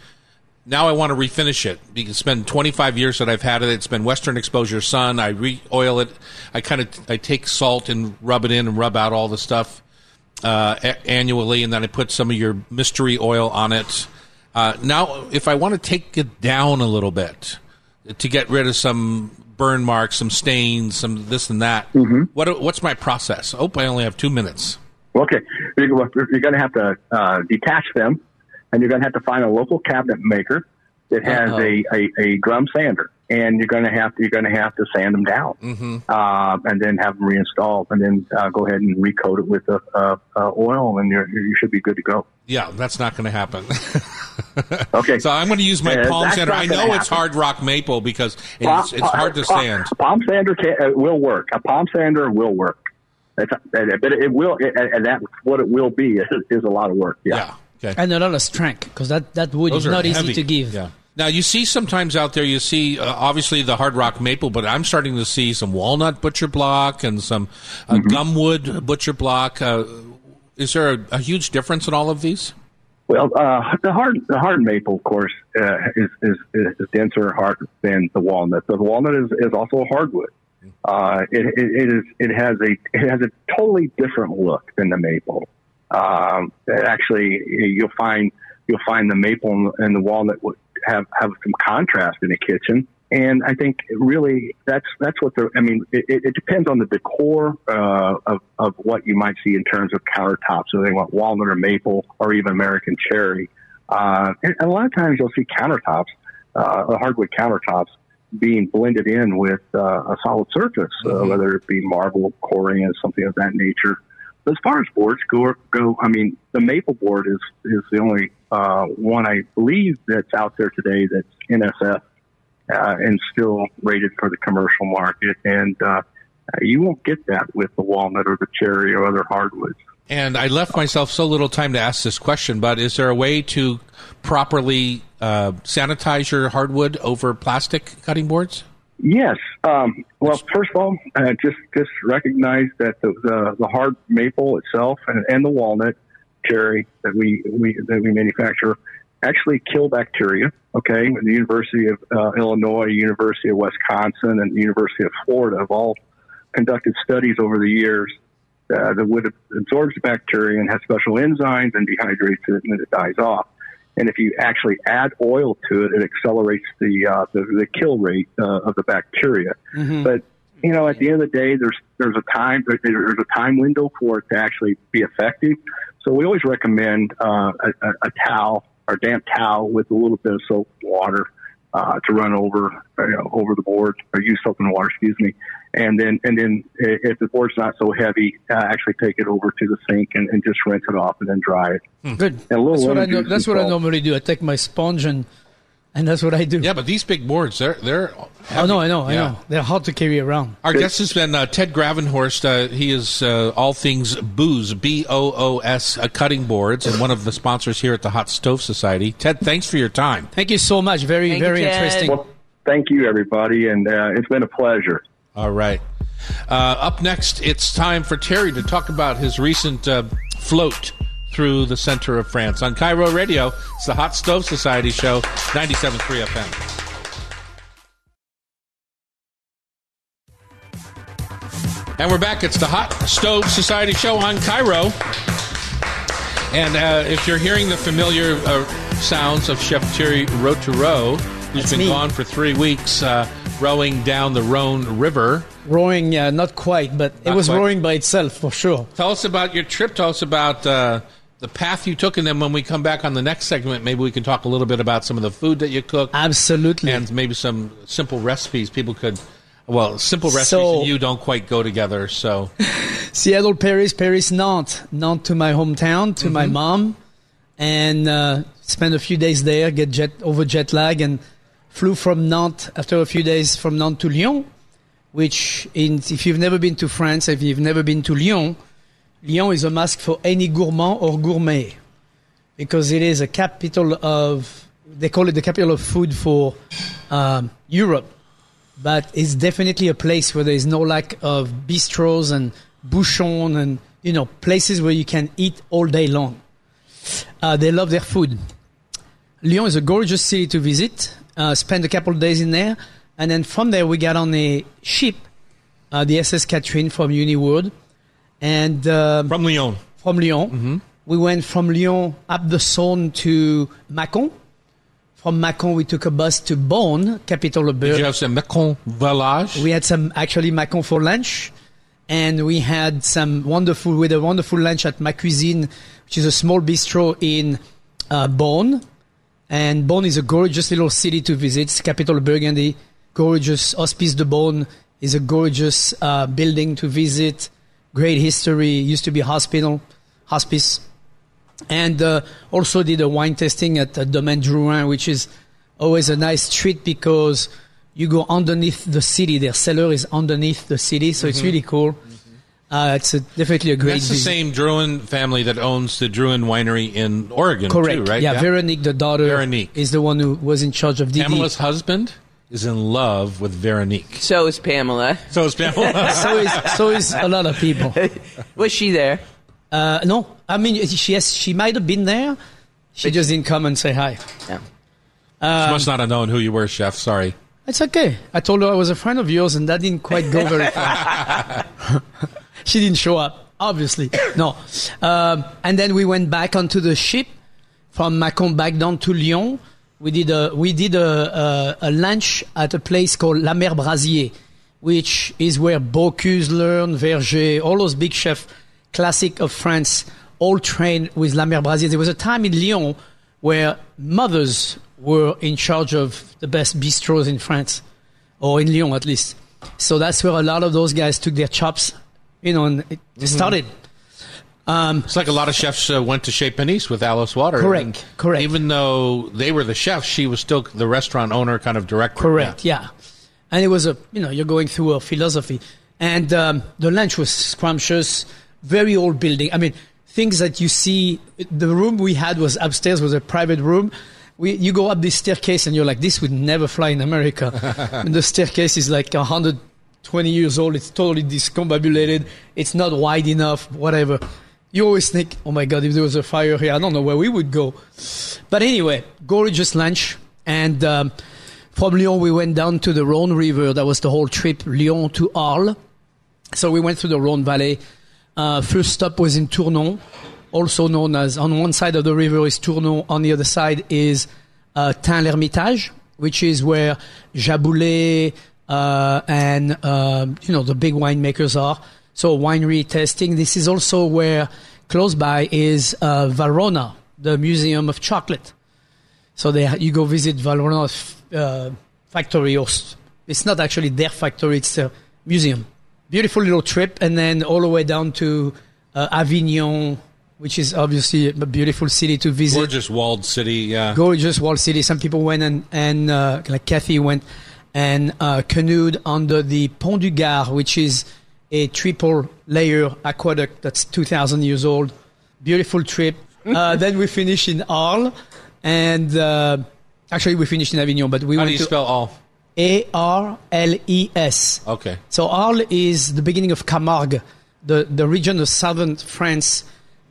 [SPEAKER 1] now I want to refinish it. Because it's been 25 years that I've had it. It's been Western Exposure Sun. I re-oil it. I kind of I take salt and rub it in and rub out all the stuff uh, a- annually, and then I put some of your mystery oil on it. Uh, now, if I want to take it down a little bit to get rid of some burn marks, some stains, some this and that, what what's my process? Oh, I only have two minutes.
[SPEAKER 4] Okay, you're, you're going to have to uh, detach them, and you're going to have to find a local cabinet maker that has a, a, a drum sander, and you're going to have to you're going to have to sand them down, uh, and then have them reinstalled, and then uh, go ahead and recoat it with uh, uh, uh, oil, and you're, you should be good to go.
[SPEAKER 1] Yeah, that's not going to happen.
[SPEAKER 4] Okay,
[SPEAKER 1] so I'm going to use my
[SPEAKER 4] Uh,
[SPEAKER 1] palm sander. I
[SPEAKER 4] gonna
[SPEAKER 1] know it's hard rock maple because
[SPEAKER 4] Palm-
[SPEAKER 1] it's, it's hard to
[SPEAKER 4] palm-
[SPEAKER 1] sand.
[SPEAKER 4] Palm sander can, uh, will work. A palm sander will work. It's, uh, but it will, and that's what it will be. Is a lot of work.
[SPEAKER 1] Yeah. Okay.
[SPEAKER 2] and a lot of strength because that, that wood
[SPEAKER 1] Those
[SPEAKER 2] is not
[SPEAKER 1] heavy.
[SPEAKER 2] easy to give.
[SPEAKER 1] Yeah. Now you see sometimes out there you see uh, obviously the hard rock maple, but I'm starting to see some walnut butcher block and some uh,
[SPEAKER 4] Mm-hmm.
[SPEAKER 1] gumwood butcher block. Uh, is there a, a huge difference in all of these?
[SPEAKER 4] Well, uh, the hard the hard maple, of course, uh, is, is is denser hard than the walnut. The walnut is, is also a hardwood. Uh, it, it, it is it has a it has a totally different look than the maple. Um, actually, you'll find you'll find the maple and the walnut have have some contrast in the kitchen. And I think really that's that's what the I mean it, it depends on the decor uh, of of what you might see in terms of countertops. So they want walnut or maple or even American cherry. Uh, and a lot of times you'll see countertops, uh, hardwood countertops, being blended in with uh, a solid surface, uh, whether it be marble, corian, something of that nature. But as far as boards go, go I mean, the maple board is is the only uh, one I believe that's out there today that's NSF uh, and still rated for the commercial market. And uh, you won't get that with the walnut or the cherry or other hardwoods.
[SPEAKER 1] And I left myself so little time to ask this question, but is there a way to properly uh, sanitize your hardwood over plastic cutting boards?
[SPEAKER 4] Yes. Um, well, first of all, uh, just just recognize that the, the, the hard maple itself and, and the walnut that we, we that we manufacture actually kill bacteria. Okay, the University of uh, Illinois, University of Wisconsin, and the University of Florida have all conducted studies over the years uh, that would absorbs the bacteria and has special enzymes and dehydrates it and then it dies off. And if you actually add oil to it, it accelerates the uh, the, the kill rate uh, of the bacteria. But you know, at the end of the day, there's there's a time there's a time window for it to actually be effective. So we always recommend uh, a, a, towel or damp towel with a little bit of soap and water uh, to run over you know, over the board or use soap and water, excuse me. And then and then if the board's not so heavy, uh, actually take it over to the sink and, and just rinse it off and then dry it.
[SPEAKER 2] Good.
[SPEAKER 4] And a little
[SPEAKER 2] That's what I that's what I normally do. I take my sponge and and that's what I do.
[SPEAKER 1] Yeah, but these big boards, they're they're.
[SPEAKER 2] Oh no, I know, I know. They're hard to carry around.
[SPEAKER 1] Our guest has been uh, Ted Gravenhorst. Uh, he is uh, all things booze, B O O S, uh, cutting boards, and one of the sponsors here at the Hot Stove Society. Ted, thanks for your time.
[SPEAKER 2] Thank you so much. Very,
[SPEAKER 3] Thank
[SPEAKER 2] very
[SPEAKER 3] Ted.
[SPEAKER 2] interesting.
[SPEAKER 4] Well, thank you, everybody, and uh, it's been a pleasure.
[SPEAKER 1] All right. Uh, up next, it's time for Thierry to talk about his recent uh, float through the center of France on KIRO Radio. It's the Hot Stove Society show, 97.3 FM. And we're back. It's the Hot Stove Society show on KIRO. And uh, if you're hearing the familiar uh, sounds of Chef Thierry Rautureau, who's
[SPEAKER 2] That's
[SPEAKER 1] been
[SPEAKER 2] me.
[SPEAKER 1] gone for three weeks uh, rowing down the Rhone River,
[SPEAKER 2] Rowing, uh, not quite, but it was
[SPEAKER 1] quite.
[SPEAKER 2] rowing by itself for sure.
[SPEAKER 1] Tell us about your trip. Tell us about uh, the path you took, and then when we come back on the next segment, maybe we can talk a little bit about some of the food that you cook.
[SPEAKER 2] Absolutely.
[SPEAKER 1] and maybe some simple recipes people could. Well, simple recipes
[SPEAKER 2] So-
[SPEAKER 1] and you don't quite go together. So,
[SPEAKER 2] Seattle, Paris, Paris, Nantes, Nantes to my hometown, to
[SPEAKER 1] Mm-hmm.
[SPEAKER 2] my mom, and uh, spent a few days there, get jet over jet lag, and flew from Nantes after a few days from Nantes to Lyon, which, in, if you've never been to France, if you've never been to Lyon, Lyon is a mask for any gourmand or gourmet because it is a capital of, they call it the capital of food for um, Europe but it's definitely a place where there is no lack of bistros and bouchons and you know places where you can eat all day long. Uh, they love their food. Lyon is a gorgeous city to visit. Uh, spend a couple of days in there, and then from there we got on a ship, uh, the SS Catherine from Uniworld, and um,
[SPEAKER 1] From Lyon.
[SPEAKER 2] from Lyon. We went from Lyon up the Saône to Mâcon. From Mâcon, we took a bus to Beaune, capital of
[SPEAKER 1] Did you have some Mâcon village?
[SPEAKER 2] We had some actually Mâcon for lunch, and we had some wonderful with a wonderful lunch at Ma Cuisine, which is a small bistro in uh, Beaune. And Beaune is a gorgeous little city to visit. It's capital of Burgundy. Gorgeous Hospice de Beaune is a gorgeous uh, building to visit. Great history. Used to be hospital, hospice and uh, also did a wine tasting at uh, Domaine Drouhin, which is always a nice treat because you go underneath the city. Their cellar is underneath the city, so it's really cool. Uh, it's a, definitely a great.
[SPEAKER 1] That's the
[SPEAKER 2] visit.
[SPEAKER 1] same Drouhin family that owns the Drouhin winery in Oregon,
[SPEAKER 2] Correct.
[SPEAKER 1] too, right?
[SPEAKER 2] Yeah, Veronique, the daughter,
[SPEAKER 1] Veronique.
[SPEAKER 2] is the one who was in charge of DD.
[SPEAKER 1] Pamela's husband is in love with Veronique.
[SPEAKER 3] So is Pamela.
[SPEAKER 1] So is Pamela.
[SPEAKER 2] so is so is a lot of people.
[SPEAKER 3] Was she there?
[SPEAKER 2] Uh, no, I mean she yes, she might have been there. She just didn't come and say hi.
[SPEAKER 3] No.
[SPEAKER 1] she must not have known who you were, chef. Sorry.
[SPEAKER 2] It's okay. I told her I was a friend of yours, and that didn't quite go very far. she didn't show up, obviously. No. Um, and then we went back onto the ship from Macon back down to Lyon. We did a we did a, a, a lunch at a place called La Mère Brazier, which is where Bocuse, Learn, Vergé, all those big chefs, classic of France, all trained with La Mère Brazier. There was a time in Lyon where mothers were in charge of the best bistros in France, or in Lyon at least. So that's where a lot of those guys took their chops, you know, and it
[SPEAKER 1] Mm-hmm.
[SPEAKER 2] started. Um,
[SPEAKER 1] It's like a lot of chefs uh, went to Chez Panisse with Alice Water.
[SPEAKER 2] Correct,
[SPEAKER 1] and
[SPEAKER 2] correct.
[SPEAKER 1] Even though they were the chef, she was still the restaurant owner, kind of director.
[SPEAKER 2] Correct. Yeah. And it was a you know you're going through a philosophy, and um, the lunch was scrumptious, very old building. I mean things that you see. The room we had was upstairs was a private room. We, you go up this staircase and you're like, this would never fly in America. and the staircase is like 120 years old. It's totally discombobulated. It's not wide enough. Whatever. You always think, oh my god, if there was a fire here, I don't know where we would go. But anyway, gorgeous lunch and. Um, from Lyon, we went down to the Rhone River. That was the whole trip, Lyon to Arles. So we went through the Rhone Valley. Uh, first stop was in Tournon, also known as on one side of the river is Tournon, on the other side is uh, Tain-l'Hermitage, which is where Jaboulet uh, and um, you know the big winemakers are. So winery testing. This is also where close by is uh, Valrhona, the Museum of Chocolate. So they, you go visit Valrhona's uh, factory, or it's not actually their factory; it's a museum. Beautiful little trip, and then all the way down to uh, Avignon, which is obviously a beautiful city to visit.
[SPEAKER 1] Gorgeous walled city. Yeah.
[SPEAKER 2] Gorgeous walled city. Some people went and and uh, like Kathy went and uh, canoed under the Pont du Gard, which is a triple layer aqueduct that's 2,000 years old. Beautiful trip. uh, then we finish in Arles, and uh, actually we finished in Avignon, but we
[SPEAKER 1] How do you
[SPEAKER 2] to
[SPEAKER 1] spell all?
[SPEAKER 2] A R L E S.
[SPEAKER 1] Okay.
[SPEAKER 2] So Arles is the beginning of Camargue, the, the region of southern France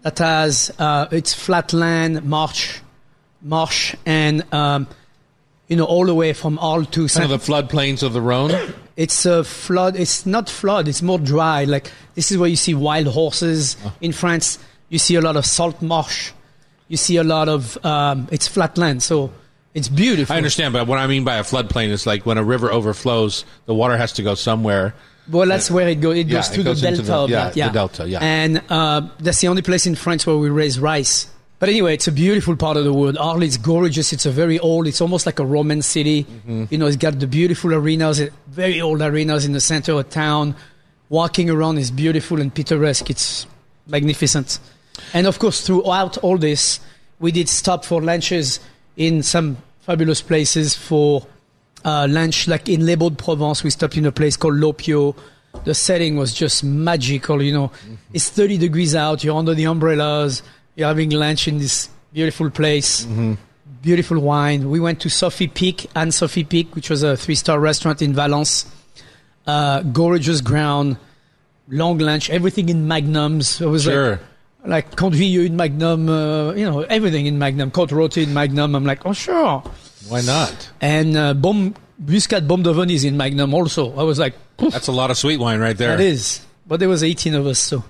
[SPEAKER 2] that has uh, its flat land, marsh, marsh, and um, you know all the way from Arles to
[SPEAKER 1] Kind
[SPEAKER 2] Saint.
[SPEAKER 1] of the floodplains of the Rhone.
[SPEAKER 2] It's a flood. It's not flood. It's more dry. Like this is where you see wild horses
[SPEAKER 1] Oh.
[SPEAKER 2] in France. You see a lot of salt marsh. You see a lot of um, it's flat land. So it's beautiful.
[SPEAKER 1] I understand, but what I mean by a floodplain is like when a river overflows, the water has to go somewhere.
[SPEAKER 2] Well, that's where it, goes. it
[SPEAKER 1] Yeah,
[SPEAKER 2] goes
[SPEAKER 1] it goes
[SPEAKER 2] the delta
[SPEAKER 1] the- yeah,
[SPEAKER 2] that.
[SPEAKER 1] the delta, yeah.
[SPEAKER 2] And uh, that's the only place in France where we raise rice. But anyway, it's a beautiful part of the world. Arles is gorgeous. It's a very old. It's almost like a Roman city.
[SPEAKER 1] Mm-hmm.
[SPEAKER 2] You know, it's got the beautiful arenas, very old arenas in the center of town. Walking around is beautiful and picturesque. It's magnificent. And of course, throughout all this, we did stop for lunches in some fabulous places for uh, lunch, like in Les Baux-de-Provence, we stopped in a place called Lopio. The setting was just magical, you know. It's 30 degrees out, you're under the umbrellas, you're having lunch in this beautiful place. Beautiful wine. We went to Sophie Pic, and Sophie Pic, which was a three star restaurant in Valence. Uh, gorgeous ground, long lunch, everything in magnums. It was
[SPEAKER 1] Sure.
[SPEAKER 2] like like Côte Vieux in Magnum, uh, you know, everything in Magnum, Côte Rôtie in Magnum. I'm like, oh sure.
[SPEAKER 1] Why not?
[SPEAKER 2] And uh, Beaumes, Muscat Beaumes de Venise in Magnum also. I was like, "Poof,
[SPEAKER 1] That's a lot of sweet wine right there.
[SPEAKER 2] that is. But there was 18 of us, so.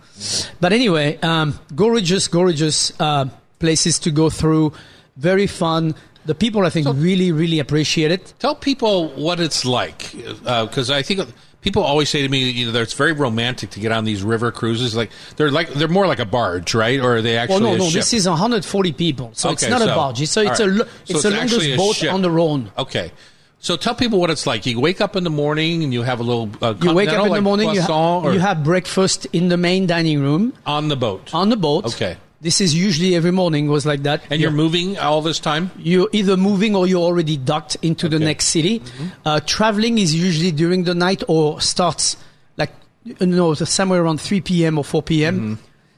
[SPEAKER 2] But anyway, um, gorgeous, gorgeous uh, places to go through. Very fun. The people, I think, really, really appreciate it.
[SPEAKER 1] Tell people what it's like, because I think people always say to me, you know, that it's very romantic to get on these river cruises. Like they're like they're more like a barge, right? Or are they actually
[SPEAKER 2] Well, no,
[SPEAKER 1] a
[SPEAKER 2] no,
[SPEAKER 1] ship?
[SPEAKER 2] this is 140 people, so it's not
[SPEAKER 1] so-
[SPEAKER 2] a barge. It's a, it's
[SPEAKER 1] all
[SPEAKER 2] a,
[SPEAKER 1] right.
[SPEAKER 2] lo-
[SPEAKER 1] So
[SPEAKER 2] it's
[SPEAKER 1] actually
[SPEAKER 2] longest boat
[SPEAKER 1] ship.
[SPEAKER 2] on the Rhone.
[SPEAKER 1] Okay. So tell people what it's like. You wake up in the morning and you have a little. Uh,
[SPEAKER 2] You wake up in the morning, you, ha-
[SPEAKER 1] or
[SPEAKER 2] you have breakfast in the main dining room
[SPEAKER 1] on the boat,
[SPEAKER 2] on the boat.
[SPEAKER 1] Okay.
[SPEAKER 2] This is usually every morning was like that.
[SPEAKER 1] and you're moving all this time.
[SPEAKER 2] you're either moving or you're already docked into the next city. Uh, traveling is usually during the night or starts like you know somewhere around 3 p.m. or 4 p.m.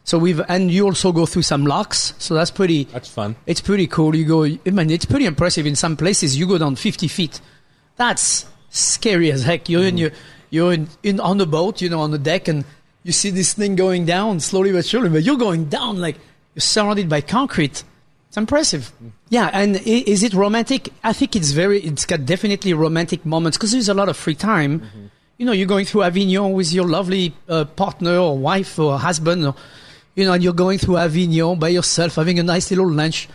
[SPEAKER 2] So we've and you also go through some locks, so that's pretty.
[SPEAKER 1] That's fun.
[SPEAKER 2] It's pretty cool. You go, I mean, it's pretty impressive. In some places, you go down 50 feet. That's scary as heck. You're in mm-hmm. your, you're in, in on the boat, you know, on the deck, and you see this thing going down slowly but surely. But you're going down like you're surrounded by concrete. It's impressive. Mm. Yeah, and is it romantic? I think it's very. It's got definitely romantic moments because there's a lot of free time. Mm-hmm. You know, you're going through Avignon with your lovely uh, partner or wife or husband, or you know, and you're going through Avignon by yourself, having a nice little lunch.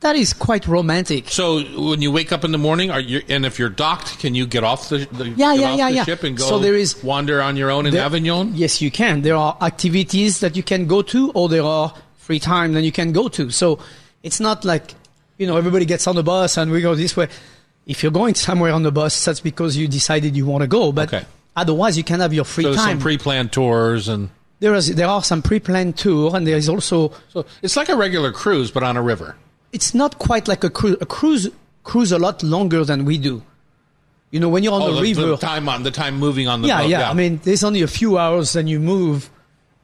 [SPEAKER 2] That is quite romantic.
[SPEAKER 1] So when you wake up in the morning, are you? And if you're docked, can you get off the, the
[SPEAKER 2] Yeah, yeah, yeah, yeah.
[SPEAKER 1] ship and go?
[SPEAKER 2] So there is-
[SPEAKER 1] wander on your own in
[SPEAKER 2] There-
[SPEAKER 1] Avignon.
[SPEAKER 2] Yes, you can. There are activities that you can go to, or there are free time that you can go to. So it's not like you know everybody gets on the bus and we go this way. If you're going somewhere on the bus, that's because you decided you want to go. But
[SPEAKER 1] Okay.
[SPEAKER 2] otherwise, you can have your free
[SPEAKER 1] So
[SPEAKER 2] time.
[SPEAKER 1] some pre-planned tours, and
[SPEAKER 2] there is there are some pre-planned tour, and there is also
[SPEAKER 1] so it's like a regular cruise, but on a river.
[SPEAKER 2] it's not quite like a cruise. A cruise cruise a lot longer than we do. You know, when you're on
[SPEAKER 1] Oh,
[SPEAKER 2] the,
[SPEAKER 1] the,
[SPEAKER 2] river,
[SPEAKER 1] the time on the time moving on the
[SPEAKER 2] yeah,
[SPEAKER 1] boat.
[SPEAKER 2] yeah, yeah. I mean, there's only a few hours and you move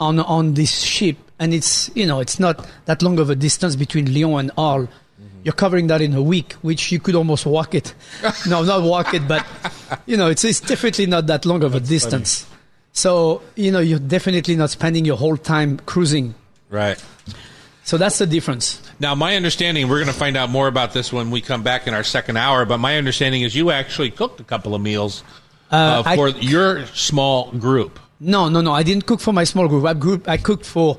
[SPEAKER 2] on on this ship, and it's you know it's not that long of a distance between Lyon and Arles.
[SPEAKER 1] Mm-hmm.
[SPEAKER 2] You're covering that in a week, which you could almost walk it. no, not walk it, but you know, it's it's definitely not that long of a distance. So you know, you're definitely not spending your whole time cruising.
[SPEAKER 1] right.
[SPEAKER 2] So that's the difference.
[SPEAKER 1] Now, my understanding, we're going to find out more about this when we come back in our second hour, but my understanding is you actually cooked a couple of meals uh,
[SPEAKER 2] I-
[SPEAKER 1] for your small group.
[SPEAKER 2] No, no, no. I didn't cook for my small group. I group I cooked for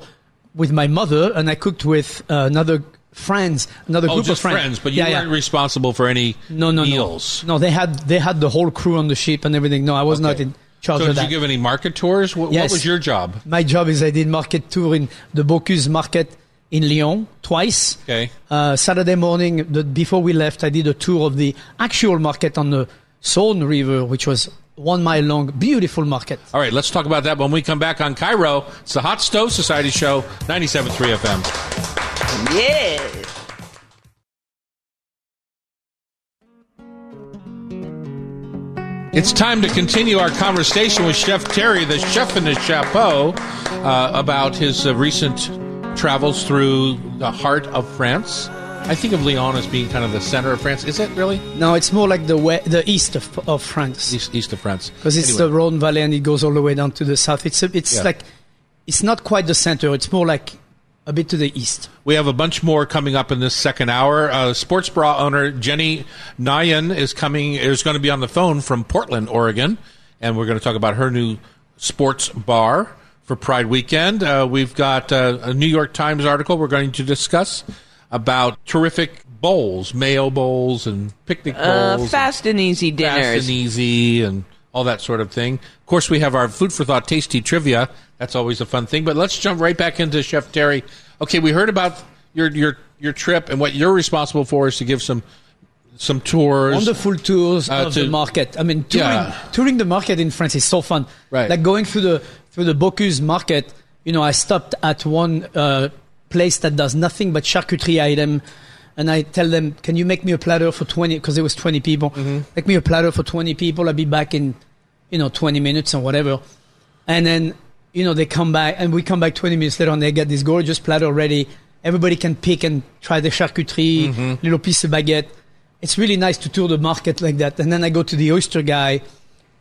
[SPEAKER 2] with my mother, and I cooked with uh, another friends, another
[SPEAKER 1] Oh,
[SPEAKER 2] group of friends.
[SPEAKER 1] friends, but you
[SPEAKER 2] yeah,
[SPEAKER 1] weren't
[SPEAKER 2] yeah.
[SPEAKER 1] responsible for any
[SPEAKER 2] no, no,
[SPEAKER 1] meals.
[SPEAKER 2] no. No, they had they had the whole crew on the ship and everything. No, I was not in charge
[SPEAKER 1] So
[SPEAKER 2] of
[SPEAKER 1] did
[SPEAKER 2] that.
[SPEAKER 1] you give any market tours? What, what was your job?
[SPEAKER 2] my job is I did market tour in the Bocuse market in Lyon twice.
[SPEAKER 1] Okay.
[SPEAKER 2] Uh, Saturday morning, the, before we left, I did a tour of the actual market on the Saône River, which was one mile long, beautiful market.
[SPEAKER 1] All right, let's talk about that when we come back on KIRO. It's the Hot Stove Society Show, 97.3 FM.
[SPEAKER 3] Yeah.
[SPEAKER 1] It's time to continue our conversation with Chef Thierry, the chef in the chapeau, uh, about his uh, recent travels through the heart of France. I think of Lyon as being kind of the center of France. Is it really?
[SPEAKER 2] No, it's more like the the east of, of France.
[SPEAKER 1] East, east of France.
[SPEAKER 2] because it's
[SPEAKER 1] Anyway.
[SPEAKER 2] the Rhone Valley and it goes all the way down to the south. It's a, it's
[SPEAKER 1] Yeah.
[SPEAKER 2] like it's not quite the center. It's more like a bit to the east.
[SPEAKER 1] We have a bunch more coming up in this second hour. Uh, sports bra owner Jenny Nguyen is coming. Is going to be on the phone from Portland, Oregon, and we're going to talk about her new sports bar for Pride Weekend. Uh, we've got uh, a New York Times article we're going to discuss about terrific bowls, mayo bowls, and picnic
[SPEAKER 3] Uh,
[SPEAKER 1] bowls,
[SPEAKER 3] fast and easy
[SPEAKER 1] and fast and easy, and all that sort of thing. Of course, we have our food for thought, tasty trivia. That's always a fun thing. But let's jump right back into Chef Thierry. Okay, we heard about your your your trip and what you're responsible for is to give some some tours.
[SPEAKER 2] Wonderful tours
[SPEAKER 1] Uh,
[SPEAKER 2] of
[SPEAKER 1] to-
[SPEAKER 2] the market. I mean, touring,
[SPEAKER 1] Yeah.
[SPEAKER 2] touring the market in France is so fun.
[SPEAKER 1] Right.
[SPEAKER 2] Like going through the through the Bocuse market. You know, I stopped at one uh, place that does nothing but charcuterie item. And I tell them, can you make me a platter for 20, because it was 20 people.
[SPEAKER 1] Mm-hmm.
[SPEAKER 2] Make me a platter for 20 people. I'll be back in, you know, 20 minutes or whatever. And then, you know, they come back and we come back 20 minutes later and they get this gorgeous platter ready. Everybody can pick and try the charcuterie,
[SPEAKER 1] Mm-hmm.
[SPEAKER 2] little piece of baguette. It's really nice to tour the market like that. And then I go to the oyster guy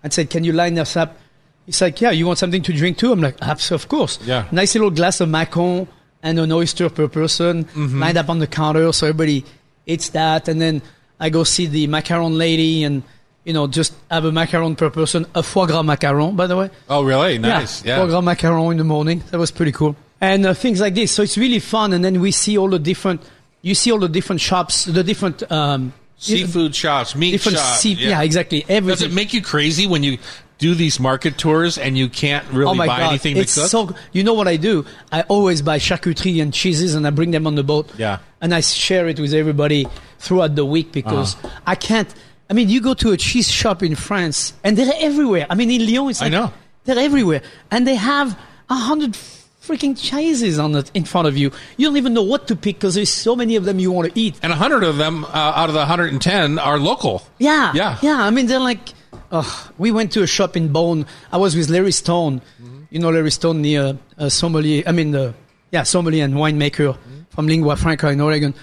[SPEAKER 2] and said, can you line us up? He's like, yeah, you want something to drink too? I'm like, absolutely, of course.
[SPEAKER 1] Yeah.
[SPEAKER 2] Nice little glass of Macon and an oyster per person
[SPEAKER 1] Mm-hmm.
[SPEAKER 2] lined up on the counter. So everybody eats that. And then I go see the macaron lady and, you know, just have a macaron per person, a foie gras macaron, by the way.
[SPEAKER 1] Oh, really? Nice.
[SPEAKER 2] Yeah, foie gras macaron in the morning. That was pretty cool. And uh, things like this. So it's really fun. And then we see all the different, you see all the different shops, the different, um,
[SPEAKER 1] Seafood shops, meat
[SPEAKER 2] different
[SPEAKER 1] shops.
[SPEAKER 2] sea- yeah. exactly. Everything.
[SPEAKER 1] Does it make you crazy when you do these market tours and you can't really
[SPEAKER 2] Oh my
[SPEAKER 1] buy
[SPEAKER 2] god!
[SPEAKER 1] anything
[SPEAKER 2] it's
[SPEAKER 1] to cook?
[SPEAKER 2] so. You know what I do? I always buy charcuterie and cheeses, and I bring them on the boat.
[SPEAKER 1] Yeah.
[SPEAKER 2] And I share it with everybody throughout the week because
[SPEAKER 1] Uh-huh.
[SPEAKER 2] I can't. I mean, you go to a cheese shop in France, and they're everywhere. I mean, in Lyon, it's
[SPEAKER 1] I know.
[SPEAKER 2] they're everywhere, and they have a hundred freaking cheeses on it in front of you. You don't even know what to pick because there's so many of them you want to eat.
[SPEAKER 1] and a hundred of them uh, out of the 110 are local.
[SPEAKER 2] Yeah,
[SPEAKER 1] Yeah.
[SPEAKER 2] yeah. I mean, they're like. Uh, we went to a shop in Beaune. I was with Larry Stone. You know Larry Stone, the uh, uh, sommelier. I mean, the yeah, sommelier and winemaker from Lingua Franca in Oregon.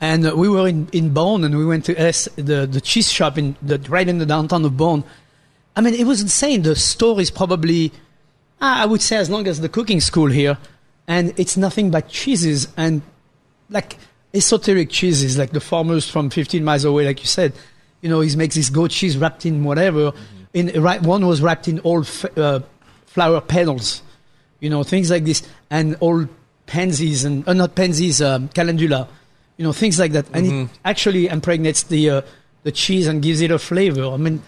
[SPEAKER 2] And uh, we were in, in Beaune, and we went to S, the the cheese shop in the right in the downtown of Beaune. I mean, it was insane. The store is probably, I would say, as long as the cooking school here, and it's nothing but cheeses and like esoteric cheeses, like the farmers from 15 miles away, like you said. You know, he makes this goat cheese wrapped in whatever. In right, one was wrapped in old f- uh, flower petals. You know, things like this, and old pansies and uh, not pansies, um, calendula. You know, things like that, and it actually impregnates the uh, the cheese and gives it a flavor. I mean,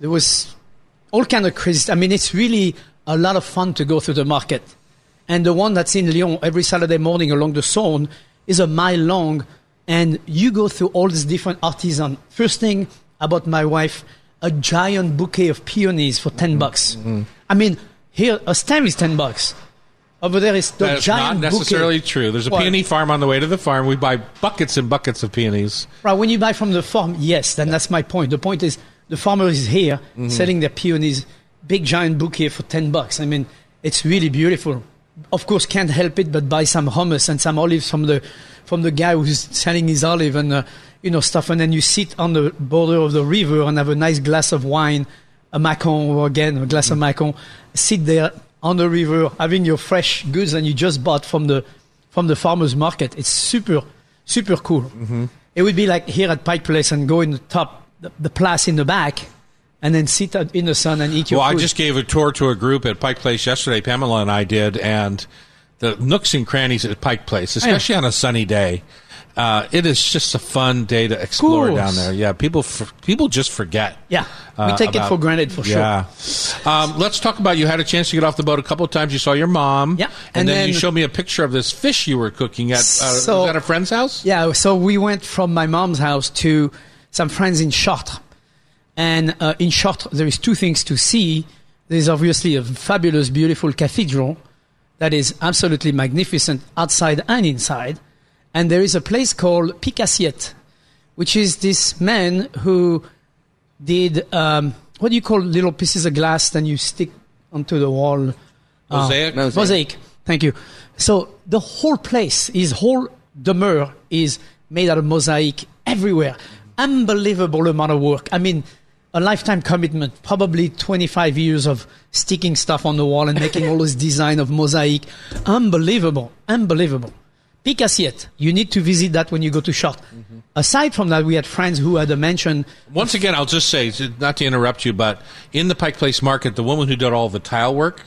[SPEAKER 2] there was all kind of crazy. I mean, it's really a lot of fun to go through the market. And the one that's in Lyon every Saturday morning along the Saône is a mile long. And you go through all these different artisans. First thing about my wife, a giant bouquet of peonies for 10 mm-hmm. bucks. Mm-hmm. I mean, here, a stem is 10 bucks. Over there is the
[SPEAKER 1] That's not
[SPEAKER 2] giant
[SPEAKER 1] necessarily
[SPEAKER 2] bouquet.
[SPEAKER 1] true. There's a peony farm on the way to the farm. We buy buckets and buckets of peonies.
[SPEAKER 2] Right, when you buy from the farm, yes, then that's my point. The point is the farmer is here mm-hmm. selling their peonies, big giant bouquet for 10 bucks. I mean, it's really beautiful. Of course, can't help it but buy some hummus and some olives from the, from the guy who's selling his olive and, uh, you know, stuff. And then you sit on the border of the river and have a nice glass of wine, a macon, or again, a glass of macon. Sit there on the river having your fresh goods and you just bought from the, from the farmer's market. It's super, super cool. It would be like here at Pike Place and go in the top, the, the place in the back, and then sit in the sun and eat your food.
[SPEAKER 1] Well,
[SPEAKER 2] food.
[SPEAKER 1] I just gave a tour to a group at Pike Place yesterday. Pamela and I did, and the nooks and crannies at Pike Place, especially on a sunny day. Uh, it is just a fun day to explore down there. Yeah, people f- people just forget.
[SPEAKER 2] yeah, we
[SPEAKER 1] uh,
[SPEAKER 2] take it for granted for
[SPEAKER 1] Yeah. Um, let's talk about you had a chance to get off the boat a couple of times. You saw your mom.
[SPEAKER 2] Yeah.
[SPEAKER 1] And,
[SPEAKER 2] And
[SPEAKER 1] then, you showed me a picture of this fish you were cooking at. Uh,
[SPEAKER 2] So-
[SPEAKER 1] was that a friend's house?
[SPEAKER 2] Yeah, so we went from my mom's house to some friends in Chartres, and uh, in Chartres there is two things to see. There's obviously a fabulous, beautiful cathedral that is absolutely magnificent outside and inside, and there is a place called Picassiette, which is this man who did um, what do you call little pieces of glass that you stick onto the wall?
[SPEAKER 1] Mosaic?
[SPEAKER 3] Mosaic.
[SPEAKER 2] Mosaic. Thank you. So the whole place, his whole demeure is made out of mosaic everywhere. Unbelievable amount of work. I mean, a lifetime commitment, probably 25 years of sticking stuff on the wall and making all this design of mosaic. Unbelievable. Unbelievable. Picassiette. You need to visit that when you go to Chartres. Mm-hmm. Aside from that, we had friends who had a mansion.
[SPEAKER 1] Once again, I'll just say, not to interrupt you, but in the Pike Place Market, the woman who did all the tile work,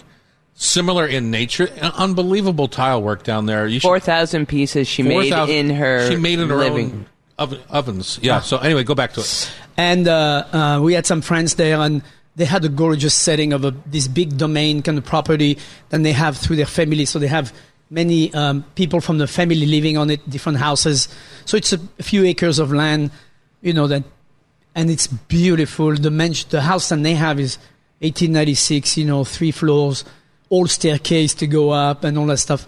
[SPEAKER 1] similar in nature, unbelievable tile work down there. You should-
[SPEAKER 3] Four thousand pieces she made
[SPEAKER 1] 4,000
[SPEAKER 3] in her
[SPEAKER 1] She made in her
[SPEAKER 3] living.
[SPEAKER 1] own oven, ovens. Yeah. So anyway, go back to it.
[SPEAKER 2] And uh, uh, we had some friends there, and they had a gorgeous setting of a, this big domain kind of property that they have through their family. So they have many um, people from the family living on it, different houses. So it's a, few acres of land, you know that, and it's beautiful. The man- the house that they have is 1896. You know, three floors, all staircase to go up, and all that stuff.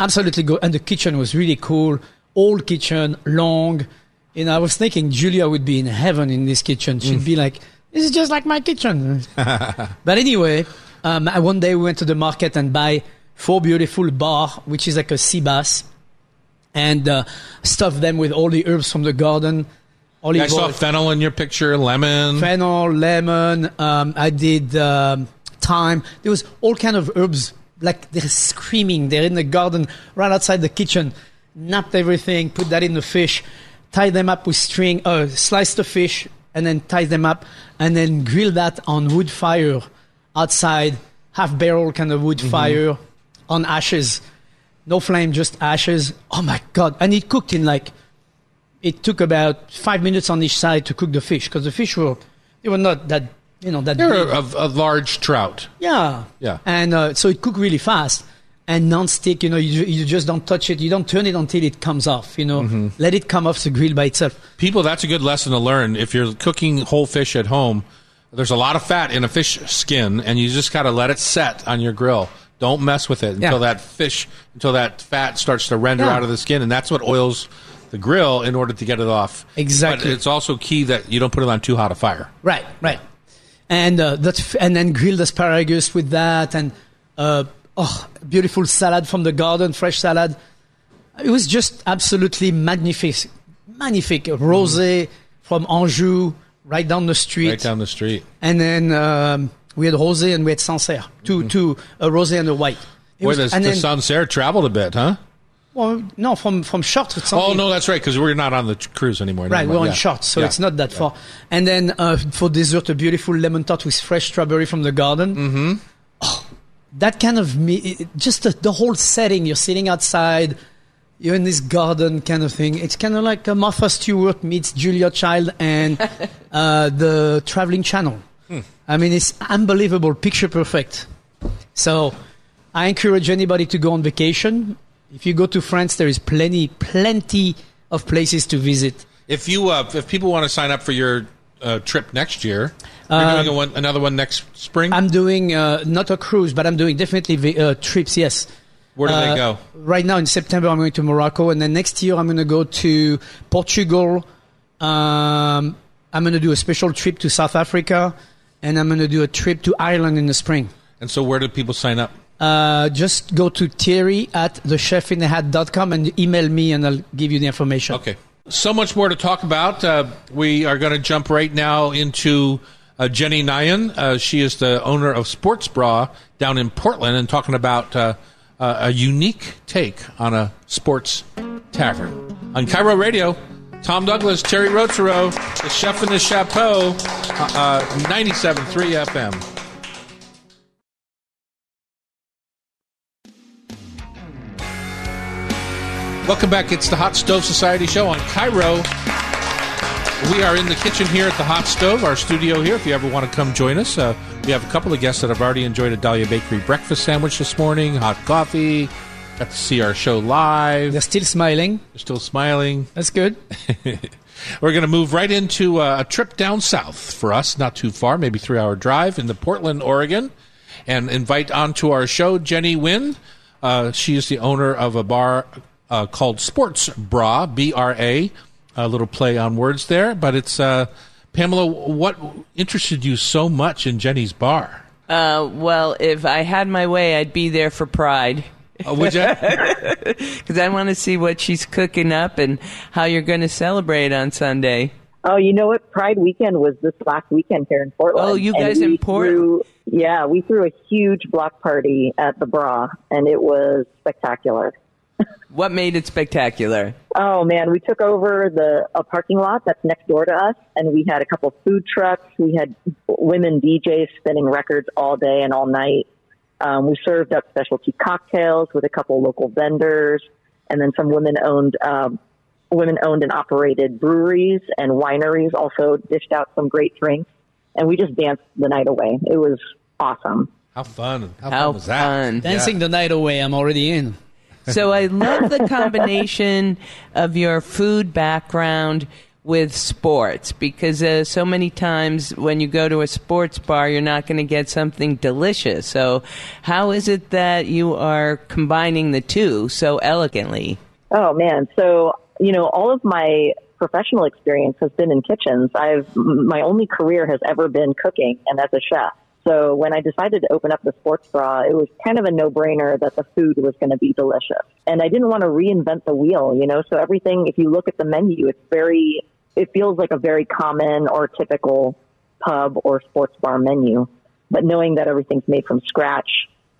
[SPEAKER 2] Absolutely good. And the kitchen was really cool. Old kitchen, long. You know, I was thinking Julia would be in heaven in this kitchen. She'd be like, "This is just like my kitchen." but anyway, um, one day we went to the market and buy four beautiful bar, which is like a sea bass, and uh, stuff them with all the herbs from the garden. Olive
[SPEAKER 1] I saw
[SPEAKER 2] oil,
[SPEAKER 1] fennel in your picture, lemon.
[SPEAKER 2] fennel, lemon. Um, I did um, thyme. There was all kind of herbs like they're screaming. They're in the garden right outside the kitchen. Napped everything, put that in the fish, tie them up with string, uh, slice the fish, and then tie them up, and then grill that on wood fire outside, half barrel kind of wood fire on ashes. No flame, just ashes. Oh my god! And it cooked in like it took about five minutes on each side to cook the fish because the fish were they were not that you know that
[SPEAKER 1] They're
[SPEAKER 2] big.
[SPEAKER 1] a, a large trout.
[SPEAKER 2] yeah
[SPEAKER 1] Yeah.
[SPEAKER 2] and uh, so it cooked really fast and non-stick you know you, you just don't touch it you don't turn it until it comes off you know
[SPEAKER 1] Mm-hmm.
[SPEAKER 2] let it come off the grill by itself
[SPEAKER 1] People, that's a good lesson to learn. If you're cooking whole fish at home, there's a lot of fat in a fish skin, and you just got to let it set on your grill. Don't mess with it until
[SPEAKER 2] Yeah.
[SPEAKER 1] that fish, until that fat starts to render
[SPEAKER 2] Yeah.
[SPEAKER 1] out of the skin, and that's what oils the grill in order to get it off.
[SPEAKER 2] Exactly.
[SPEAKER 1] But it's also key that you don't put it on too hot a fire.
[SPEAKER 2] Right, right. And uh, that's and then grilled asparagus with that, and uh, oh, beautiful salad from the garden, fresh salad. It was just absolutely magnific, magnific. Rosé from Anjou, right down the street,
[SPEAKER 1] Right down the street.
[SPEAKER 2] and then um, we had rosé and we had Sancerre, 2 two a rosé and a white. It
[SPEAKER 1] Mm-hmm.
[SPEAKER 2] Was-
[SPEAKER 1] the,
[SPEAKER 2] and
[SPEAKER 1] the
[SPEAKER 2] then,
[SPEAKER 1] Sancerre traveled a bit, huh?
[SPEAKER 2] well, no, from from Chartres.
[SPEAKER 1] Oh no, that's right, because we're not on the cruise anymore.
[SPEAKER 2] Right, we're on
[SPEAKER 1] Yeah.
[SPEAKER 2] shorts, so
[SPEAKER 1] Yeah.
[SPEAKER 2] it's not that far. And then uh, for dessert, a beautiful lemon tart with fresh strawberry from the garden. Mm-hmm. Oh, that kind of me, just the, the whole setting. You're sitting outside, you're in this garden kind of thing. It's kind of like uh, Martha Stewart meets Julia Child and uh, the Traveling Channel. I mean, it's unbelievable, picture perfect. So, I encourage anybody to go on vacation. If you go to France, there is plenty, plenty of places to visit.
[SPEAKER 1] If you uh, if people want to sign up for your uh, trip next year, you're doing a one, another one next spring.
[SPEAKER 2] I'm doing uh, not a cruise, but I'm doing definitely vi- uh, trips. Yes.
[SPEAKER 1] Where do
[SPEAKER 2] Uh,
[SPEAKER 1] they go?
[SPEAKER 2] Right now in September, I'm going to Morocco, and then next year I'm going to go to Portugal. Um, I'm going to do a special trip to South Africa, and I'm going to do a trip to Ireland in the spring.
[SPEAKER 1] And so, where do people sign up?
[SPEAKER 2] Uh, just go to Thierry at thechefinthehat.com and email me, and I'll give you the information.
[SPEAKER 1] Okay. So much more to talk about. Uh, we are going to jump right now into uh, Jenny Nguyen. Uh, she is the owner of Sports Bra down in Portland and talking about uh, uh, a unique take on a sports tavern. On KIRO Radio, Tom Douglas, Thierry Rautureau, the chef in the chapeau, uh, uh, 97.3 FM. Welcome back. It's the Hot Stove Society show on KIRO. We are in the kitchen here at the Hot Stove, our studio here. If you ever want to come join us, uh, we have a couple of guests that have already enjoyed a Dahlia Bakery breakfast sandwich this morning, hot coffee, got to see our show live.
[SPEAKER 2] They're still smiling.
[SPEAKER 1] They're still smiling.
[SPEAKER 2] That's good.
[SPEAKER 1] We're going to move right into uh, a trip down south for us, not too far, maybe three hour drive into Portland, Oregon, and invite onto our show Jenny Nguyen. Uh, she is the owner of a bar uh, called Sports Bra, B R A. A little play on words there, but it's uh, Pamela. What interested you so much in Jenny's bar?
[SPEAKER 3] Uh, well, if I had my way, I'd be there for Pride.
[SPEAKER 1] Uh, would you?
[SPEAKER 3] Because I want to see what she's cooking up and how you're going to celebrate on Sunday.
[SPEAKER 5] Oh, you know what? Pride weekend was this last weekend here in Portland.
[SPEAKER 3] Oh, you guys in Portland?
[SPEAKER 5] threw- yeah, we threw a huge block party at the Bra, and it was spectacular.
[SPEAKER 3] What made it spectacular?
[SPEAKER 5] Oh man, we took over the a parking lot that's next door to us, and we had a couple food trucks. We had women DJs spinning records all day and all night. Um, we served up specialty cocktails with a couple local vendors, and then some women-owned um, women-owned and operated breweries and wineries also dished out some great drinks, and we just danced the night away. It was awesome.
[SPEAKER 1] How fun! How,
[SPEAKER 3] How
[SPEAKER 1] fun was that?
[SPEAKER 3] fun.
[SPEAKER 2] Dancing the night away. I'm already in.
[SPEAKER 3] So I love the combination of your food background with sports because uh, so many times when you go to a sports bar, you're not going to get something delicious. So, how is it that you are combining the two so elegantly?
[SPEAKER 5] Oh man, so you know, all of my professional experience has been in kitchens. I've my only career has ever been cooking and as a chef. So when I decided to open up the sports bra, it was kind of a no-brainer that the food was going to be delicious. And I didn't want to reinvent the wheel, you know, so everything if you look at the menu, it's very it feels like a very common or typical pub or sports bar menu. But knowing that everything's made from scratch,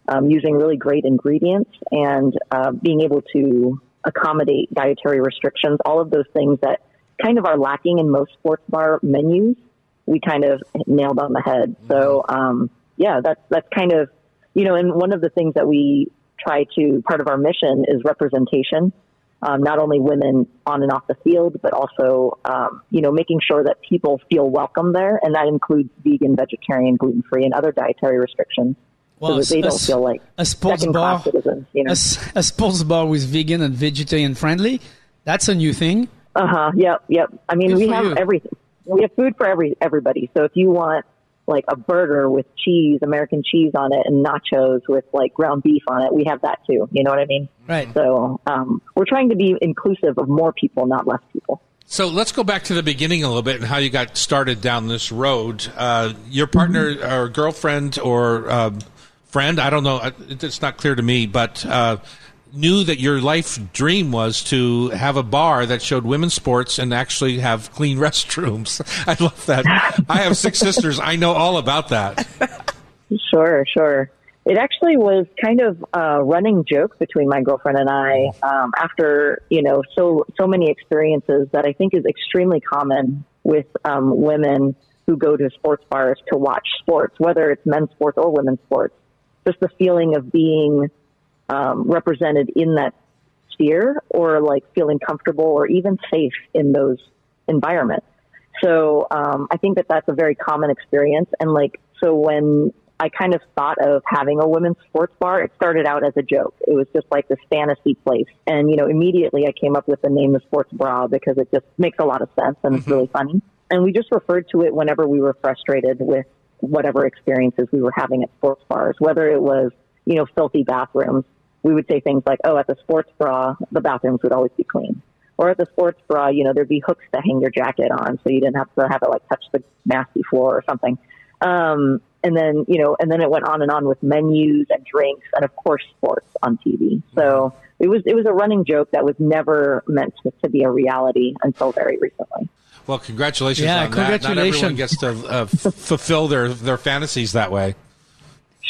[SPEAKER 5] um, using really great ingredients and uh, being able to accommodate dietary restrictions, all of those things that kind of are lacking in most sports bar menus, we kind of nailed on the head. So, um, yeah, that's, that's kind of, you know, and one of the things that we try to, part of our mission is representation. Um, not only women on and off the field, but also, um, you know, making sure that people feel welcome there. And that includes vegan, vegetarian, gluten free, and other dietary restrictions. so that they don't feel like
[SPEAKER 2] a sports bar,
[SPEAKER 5] citizens, you know?
[SPEAKER 2] a, a sports bar with vegan and vegetarian friendly. That's a new thing.
[SPEAKER 5] Uh huh. Yep. Yep. I mean,
[SPEAKER 2] Good
[SPEAKER 5] we have
[SPEAKER 2] you.
[SPEAKER 5] everything. We have food for every everybody. So if you want like a burger with cheese, American cheese on it, and nachos with like ground beef on it, we have that too. You know what I mean?
[SPEAKER 2] Right.
[SPEAKER 5] So um, we're trying to be inclusive of more people, not less people.
[SPEAKER 1] So let's go back to the beginning a little bit and how you got started down this road. Uh, your partner or girlfriend or um, friend, I don't know, uh, it's not clear to me, but uh, knew that your life dream was to have a bar that showed women's sports and actually have clean restrooms. I love that. I have six sisters. I know all about that.
[SPEAKER 5] Sure, sure. It actually was kind of a running joke between my girlfriend and I um, after you know so so many experiences that I think is extremely common with um, women who go to sports bars to watch sports, whether it's men's sports or women's sports. Just the feeling of being um, represented in that sphere, or like feeling comfortable or even safe in those environments. So um, I think that that's a very common experience. And like, so when I kind of thought of having a women's sports bar, it started out as a joke. It was just like this fantasy place. And, you know, immediately I came up with the name the Sports Bra because it just makes a lot of sense and it's really funny. And we just referred to it whenever we were frustrated with whatever experiences we were having at sports bars, whether it was, you know, filthy bathrooms. We would say things like, oh, at the sports bra, the bathrooms would always be clean. Or at the sports bra, you know, there'd be hooks to hang your jacket on so you didn't have to have it like touch the nasty floor or something. Um, and then, you know, and then it went on and on with menus and drinks and of course sports on TV. So it was, it was a running joke that was never meant to, to be a reality until very recently.
[SPEAKER 1] Well, congratulations
[SPEAKER 2] Yeah,
[SPEAKER 1] on that. Not everyone
[SPEAKER 2] congratulations.
[SPEAKER 1] gets to uh, f- fulfill their, their fantasies that way.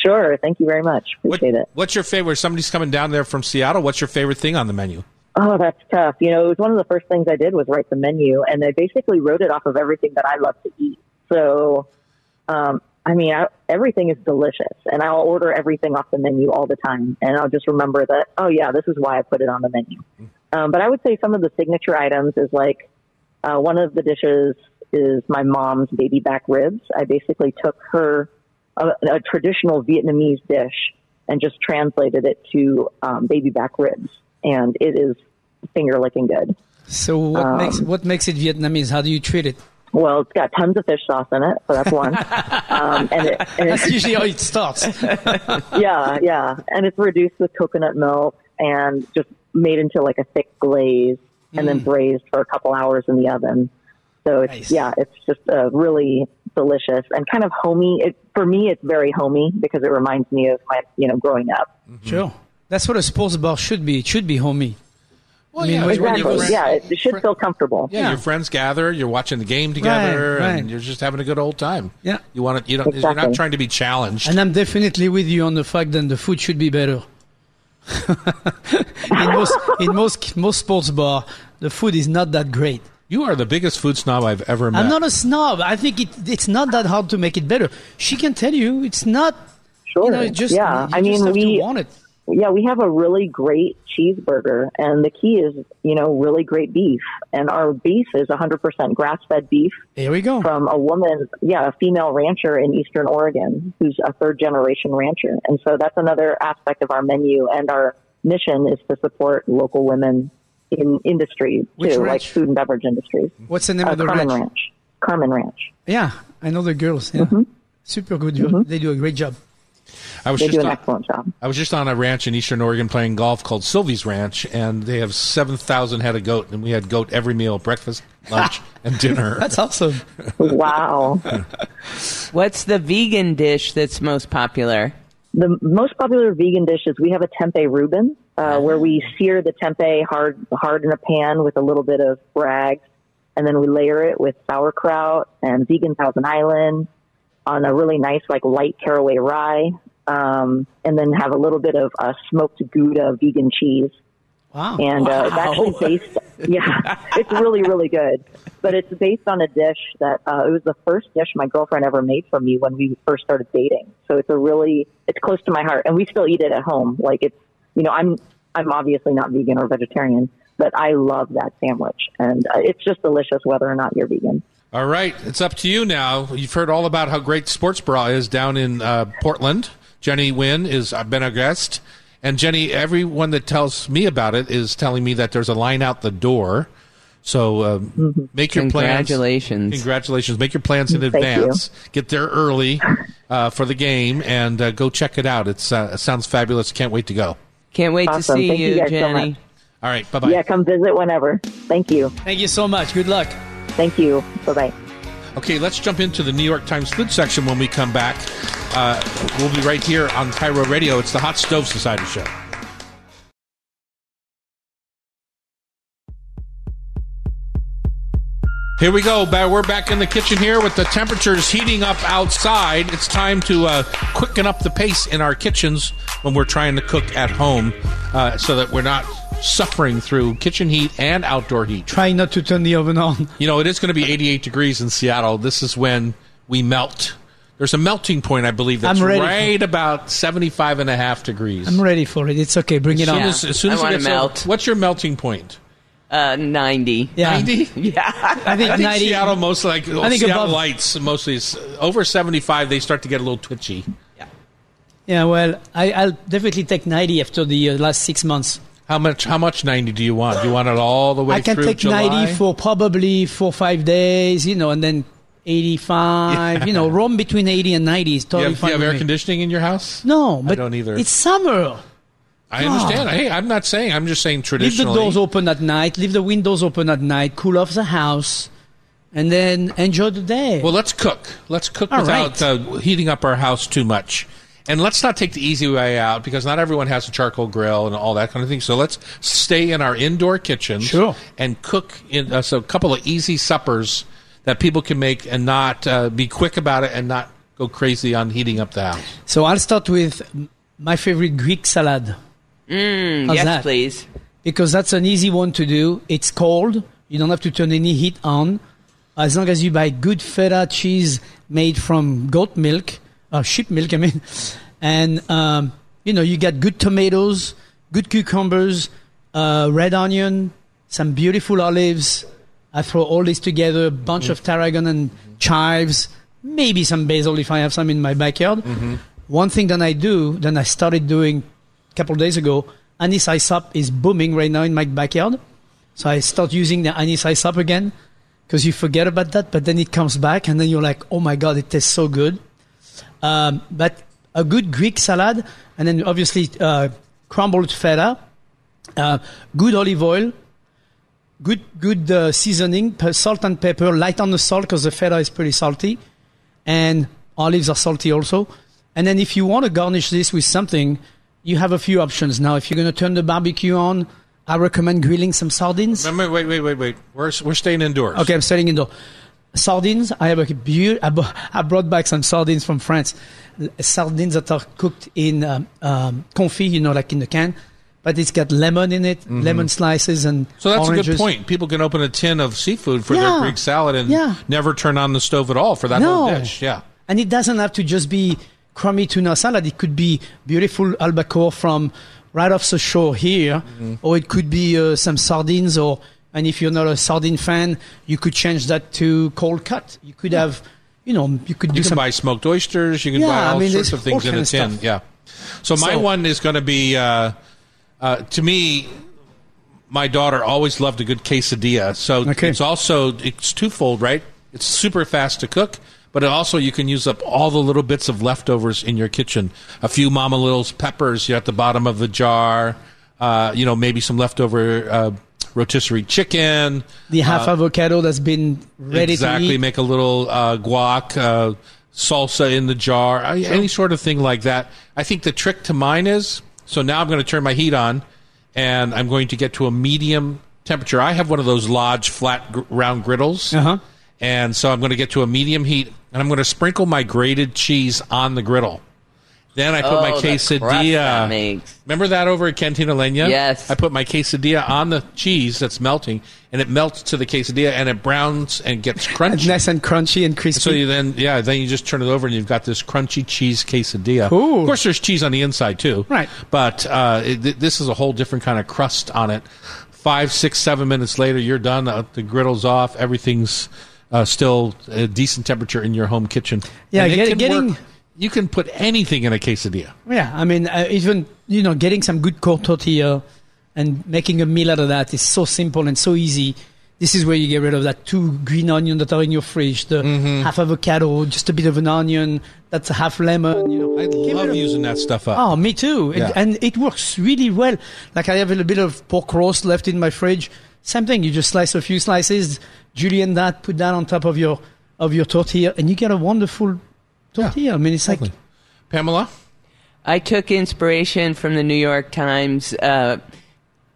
[SPEAKER 5] Sure. Thank you very much.
[SPEAKER 1] What-
[SPEAKER 5] Appreciate it.
[SPEAKER 1] What's your favorite? Somebody's coming down there from Seattle. What's your favorite thing on the menu?
[SPEAKER 5] Oh, that's tough. You know, it was one of the first things I did was write the menu, and I basically wrote it off of everything that I love to eat. So, um, I mean, I, everything is delicious, and I'll order everything off the menu all the time, and I'll just remember that. Oh, yeah, this is why I put it on the menu. Um, but I would say some of the signature items is like uh, one of the dishes is my mom's baby back ribs. I basically took her a, a traditional Vietnamese dish and just translated it to um, baby back ribs, and it is finger licking good.
[SPEAKER 2] So what
[SPEAKER 5] Um,
[SPEAKER 2] makes what makes it Vietnamese? How do you treat it?
[SPEAKER 5] Well, it's got tons of fish sauce in it, so that's one. um, and it, and
[SPEAKER 2] That's usually how it starts.
[SPEAKER 5] yeah, yeah, and it's reduced with coconut milk and just made into like a thick glaze, and then braised for a couple hours in the oven. So it's
[SPEAKER 2] Nice.
[SPEAKER 5] yeah, it's just uh, really delicious and kind of homey. It for me, it's very homey because it reminds me of my you know growing up.
[SPEAKER 2] Sure. That's what a sports bar should be. It should be homey.
[SPEAKER 1] Well,
[SPEAKER 2] I mean,
[SPEAKER 1] yeah,
[SPEAKER 2] when-
[SPEAKER 1] when
[SPEAKER 5] Exactly.
[SPEAKER 1] your
[SPEAKER 5] Yeah, it, it should feel comfortable.
[SPEAKER 1] Yeah,
[SPEAKER 2] Yeah.
[SPEAKER 1] your friends gather, you're watching the game together,
[SPEAKER 2] Right,
[SPEAKER 1] and you're just having a good old time.
[SPEAKER 2] Yeah.
[SPEAKER 1] you want to, you don't, you're not trying to be challenged.
[SPEAKER 2] And I'm definitely with you on the fact that the food should be better. in most in most most sports bar, the food is not that great.
[SPEAKER 1] You are the biggest food snob I've ever met.
[SPEAKER 2] I'm not a snob. I think it, it's not that hard to make it better. She can tell you it's not.
[SPEAKER 5] Sure.
[SPEAKER 2] You know, it's just
[SPEAKER 5] yeah.
[SPEAKER 2] you
[SPEAKER 5] I
[SPEAKER 2] just
[SPEAKER 5] mean,
[SPEAKER 2] have
[SPEAKER 5] we
[SPEAKER 2] want it.
[SPEAKER 5] yeah, we have a really great cheeseburger, and the key is, you know, really great beef. And our beef is 100% grass fed beef
[SPEAKER 2] Here we go.
[SPEAKER 5] from a woman, yeah, a female rancher in Eastern Oregon who's a third generation rancher. And so that's another aspect of our menu, and our mission is to support local women in industry
[SPEAKER 2] Which
[SPEAKER 5] too, like food and beverage industries.
[SPEAKER 2] What's the name
[SPEAKER 5] Uh,
[SPEAKER 2] of the
[SPEAKER 5] Carman
[SPEAKER 2] ranch?
[SPEAKER 5] Ranch. Carman Ranch.
[SPEAKER 2] Yeah, I know the girls. Yeah,
[SPEAKER 5] Mm-hmm.
[SPEAKER 2] super good. job. They do a great job.
[SPEAKER 1] I was
[SPEAKER 5] They
[SPEAKER 1] just
[SPEAKER 5] do an
[SPEAKER 1] on,
[SPEAKER 5] excellent job.
[SPEAKER 1] I was just on a ranch in Eastern Oregon playing golf called Silvies Ranch, and they have seven thousand head of goat, and we had goat every meal, breakfast, lunch, and dinner.
[SPEAKER 2] That's awesome.
[SPEAKER 5] Wow.
[SPEAKER 3] What's the vegan dish that's most popular?
[SPEAKER 5] The most popular vegan dish is we have a tempeh Reuben, uh, where we sear the tempeh hard, hard in a pan with a little bit of bragg, and then we layer it with sauerkraut and vegan Thousand Island on a really nice, like light caraway rye. um, and then have a little bit of uh, smoked Gouda vegan cheese.
[SPEAKER 2] Wow.
[SPEAKER 5] And uh, it's actually based, yeah, it's really, really good. But it's based on a dish that uh, it was the first dish my girlfriend ever made for me when we first started dating. So it's a really, it's close to my heart, and we still eat it at home. Like it's, you know, I'm, I'm obviously not vegan or vegetarian, but I love that sandwich, and uh, it's just delicious whether or not you're vegan.
[SPEAKER 1] All right, it's up to you now. You've heard all about how great Sports Bra is down in uh, Portland. Jenny Nguyen is I've been a guest, and Jenny, everyone that tells me about it is telling me that there's a line out the door. So uh, make your plans.
[SPEAKER 3] Congratulations.
[SPEAKER 1] Congratulations! Make your plans in
[SPEAKER 5] Thank
[SPEAKER 1] advance. Get there early uh, for the game and uh, go check it out. It's uh, it sounds fabulous. Can't wait to go.
[SPEAKER 3] Can't wait to see
[SPEAKER 5] Thank you
[SPEAKER 3] you,
[SPEAKER 5] guys so
[SPEAKER 3] Jenny.
[SPEAKER 5] much.
[SPEAKER 1] All right, bye bye.
[SPEAKER 5] Yeah, come visit whenever. Thank you.
[SPEAKER 2] Thank you so much. Good luck.
[SPEAKER 5] Thank you. Bye bye.
[SPEAKER 1] Okay, let's jump into the New York Times food section when we come back. Uh, we'll be right here on KIRO Radio. It's the Hot Stove Society Show. Here we go. Ba- We're back in the kitchen here with the temperatures heating up outside. It's time to uh, quicken up the pace in our kitchens when we're trying to cook at home uh, so that we're not suffering through kitchen heat and outdoor heat.
[SPEAKER 2] Trying not to turn the oven on.
[SPEAKER 1] You know, it is going to be 88 degrees in Seattle. This is when we melt. There's a melting point, I believe, that's
[SPEAKER 2] I'm ready.
[SPEAKER 1] right about 75 and a half degrees.
[SPEAKER 2] I'm ready for it. It's okay. Bring it
[SPEAKER 1] as soon
[SPEAKER 2] on.
[SPEAKER 1] as, as, soon
[SPEAKER 3] I
[SPEAKER 1] as it
[SPEAKER 3] wanna
[SPEAKER 1] gets over-
[SPEAKER 3] melt.
[SPEAKER 1] what's your melting point?
[SPEAKER 3] Uh, 90.
[SPEAKER 2] yeah.
[SPEAKER 1] 90?
[SPEAKER 3] Yeah.
[SPEAKER 2] I think
[SPEAKER 1] I think
[SPEAKER 2] 90.
[SPEAKER 1] Seattle mostly like
[SPEAKER 2] I think
[SPEAKER 1] Seattle
[SPEAKER 2] above-
[SPEAKER 1] lights mostly is over 75 they start to get a little twitchy.
[SPEAKER 2] Yeah, Yeah, well, I, I'll definitely take 90 after the uh, last six months.
[SPEAKER 1] How much how much 90 do you want? Do you want it all the way
[SPEAKER 2] I can
[SPEAKER 1] through
[SPEAKER 2] take
[SPEAKER 1] July?
[SPEAKER 2] 90 for probably four or five days, you know, and then 85. You know, roam between 80 and 90 is
[SPEAKER 1] do you
[SPEAKER 2] totally
[SPEAKER 1] have, do
[SPEAKER 2] fine.
[SPEAKER 1] you have air
[SPEAKER 2] me.
[SPEAKER 1] conditioning in your house?
[SPEAKER 2] No, but
[SPEAKER 1] don't either.
[SPEAKER 2] It's summer.
[SPEAKER 1] I understand. Hey, I'm not saying. I'm just saying traditionally.
[SPEAKER 2] Leave the doors open at night. Leave the windows open at night. Cool off the house, and then enjoy the day.
[SPEAKER 1] Well, let's cook. Let's cook
[SPEAKER 2] All
[SPEAKER 1] without
[SPEAKER 2] right.
[SPEAKER 1] uh, heating up our house too much. And let's not take the easy way out because not everyone has a charcoal grill and all that kind of thing. So let's stay in our indoor kitchens
[SPEAKER 2] Sure.
[SPEAKER 1] and cook in uh, so a couple of easy suppers that people can make and not uh, be quick about it and not go crazy on heating up the house.
[SPEAKER 2] so I'll start with my favorite Greek salad
[SPEAKER 3] Mm,
[SPEAKER 2] How's
[SPEAKER 3] yes,
[SPEAKER 2] that?
[SPEAKER 3] please.
[SPEAKER 2] because that's an easy one to do. It's cold. You don't have to turn any heat on. As long as you buy good feta cheese made from goat milk, uh, sheep milk, I mean, and um, you know you get good tomatoes, good cucumbers, uh, red onion, some beautiful olives. I throw all this together, a bunch of tarragon and chives, maybe some basil if I have some in my backyard. One thing that I do, then I started doing a couple days ago, anise hyssop is booming right now in my backyard. So I start using the anise hyssop again because you forget about that, but then it comes back and then you're like, oh my God, it tastes so good. Um, but a good Greek salad, and then obviously uh, crumbled feta, uh, good olive oil, good good uh, seasoning, salt and pepper, light on the salt because the feta is pretty salty, and olives are salty also. And then if you want to garnish this with something, you have a few options now. If you're going to turn the barbecue on, I recommend grilling some sardines.
[SPEAKER 1] Wait, wait, wait, wait, wait. We're we're staying indoors.
[SPEAKER 2] Okay, I'm staying indoor. Sardines. I have a beau- I brought back some sardines from France. Sardines that are cooked in um, um, confit, you know, like in the can, but it's got lemon in it, lemon slices, and
[SPEAKER 1] Mm-hmm. So that's a good point. People can open a tin of seafood for their Greek salad and
[SPEAKER 2] Yeah.
[SPEAKER 1] never turn on the stove at all for that whole dish. Yeah.
[SPEAKER 2] And it doesn't have to just be crummy tuna salad. It could be beautiful albacore from right off the shore here,
[SPEAKER 1] Mm-hmm.
[SPEAKER 2] or it could be uh, some sardines. Or and if you're not a sardine fan, you could change that to cold cut. You could have, you know, you could do
[SPEAKER 1] You can
[SPEAKER 2] some.
[SPEAKER 1] buy smoked oysters. You can
[SPEAKER 2] Yeah,
[SPEAKER 1] buy all
[SPEAKER 2] I mean,
[SPEAKER 1] sorts of things in a tin.
[SPEAKER 2] stuff.
[SPEAKER 1] Yeah. So my
[SPEAKER 2] So-
[SPEAKER 1] one is going to be, uh, uh, to me, my daughter always loved a good quesadilla. So
[SPEAKER 2] Okay.
[SPEAKER 1] it's also it's twofold, right? It's super fast to cook, but also you can use up all the little bits of leftovers in your kitchen. A few Mama Lil's peppers you at the bottom of the jar. Uh, you know, maybe some leftover uh, rotisserie chicken.
[SPEAKER 2] the half avocado that's been ready
[SPEAKER 1] exactly.
[SPEAKER 2] to eat.
[SPEAKER 1] Make a little uh, guac, uh, salsa in the jar, uh, any sort of thing like that. I think the trick to mine is so now I'm going to turn my heat on, and I'm going to get to a medium temperature. I have one of those Lodge flat gr- round griddles,
[SPEAKER 2] Uh-huh.
[SPEAKER 1] and so I'm going to get to a medium heat, and I'm going to sprinkle my grated cheese on the griddle. Then I put
[SPEAKER 3] oh,
[SPEAKER 1] my
[SPEAKER 3] the crust that
[SPEAKER 1] quesadilla. Remember that over at Cantina Leña?
[SPEAKER 3] Yes.
[SPEAKER 1] I put my quesadilla on the cheese that's melting, and it melts to the quesadilla, and it browns and gets crunchy.
[SPEAKER 2] nice and crunchy and crispy.
[SPEAKER 1] So you then, yeah, then you just turn it over, and you've got this crunchy cheese quesadilla.
[SPEAKER 2] Cool.
[SPEAKER 1] Of course, there's cheese on the inside too.
[SPEAKER 2] Right.
[SPEAKER 1] But uh, it, this is a whole different kind of crust on it. Five, six, seven minutes later, you're done. Uh, the griddle's off. Everything's uh, still a decent temperature in your home kitchen.
[SPEAKER 2] Yeah, get- getting-
[SPEAKER 1] work- You can put anything in a quesadilla.
[SPEAKER 2] Yeah, I mean, uh, even you know, getting some good cold tortilla and making a meal out of that is so simple and so easy. This is where you get rid of that two green onion that are in your fridge, the
[SPEAKER 1] Mm-hmm.
[SPEAKER 2] half avocado, just a bit of an onion, that's a half lemon. You know,
[SPEAKER 1] I love
[SPEAKER 2] of-
[SPEAKER 1] using that stuff up.
[SPEAKER 2] Oh, me too. And-
[SPEAKER 1] Yeah.
[SPEAKER 2] And it works really well. Like I have a little bit of pork roast left in my fridge. Same thing. You just slice a few slices, julienne that, put that on top of your of your tortilla, and you get a wonderful tortilla. I mean, it's like
[SPEAKER 1] Pamela?
[SPEAKER 3] I took inspiration from the New York Times uh,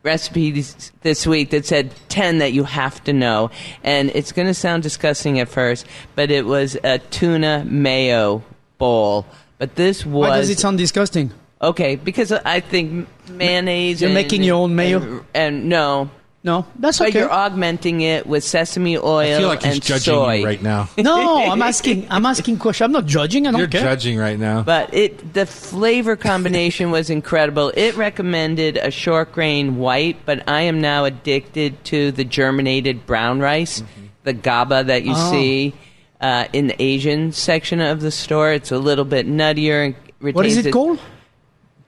[SPEAKER 3] recipe this, this week that said 10 that you have to know. And it's going to sound disgusting at first, but it was a tuna mayo bowl. But this was.
[SPEAKER 2] why does it sound disgusting?
[SPEAKER 3] Okay, because I think mayonnaise.
[SPEAKER 2] You're
[SPEAKER 3] and-
[SPEAKER 2] making your own mayo?
[SPEAKER 3] And, and no.
[SPEAKER 2] No, that's
[SPEAKER 3] But
[SPEAKER 2] okay.
[SPEAKER 3] you're augmenting it with sesame oil
[SPEAKER 1] I feel like he's
[SPEAKER 3] and
[SPEAKER 1] judging
[SPEAKER 3] soy.
[SPEAKER 1] you right now.
[SPEAKER 2] no, I'm asking. I'm asking question. I'm not judging. I don't
[SPEAKER 1] You're
[SPEAKER 2] care.
[SPEAKER 1] judging right now.
[SPEAKER 3] But it the flavor combination was incredible. It recommended a short grain white, but I am now addicted to the germinated brown rice, the GABA that you
[SPEAKER 2] Oh.
[SPEAKER 3] see uh, in the Asian section of the store. It's a little bit nuttier. And retains
[SPEAKER 2] What is it called?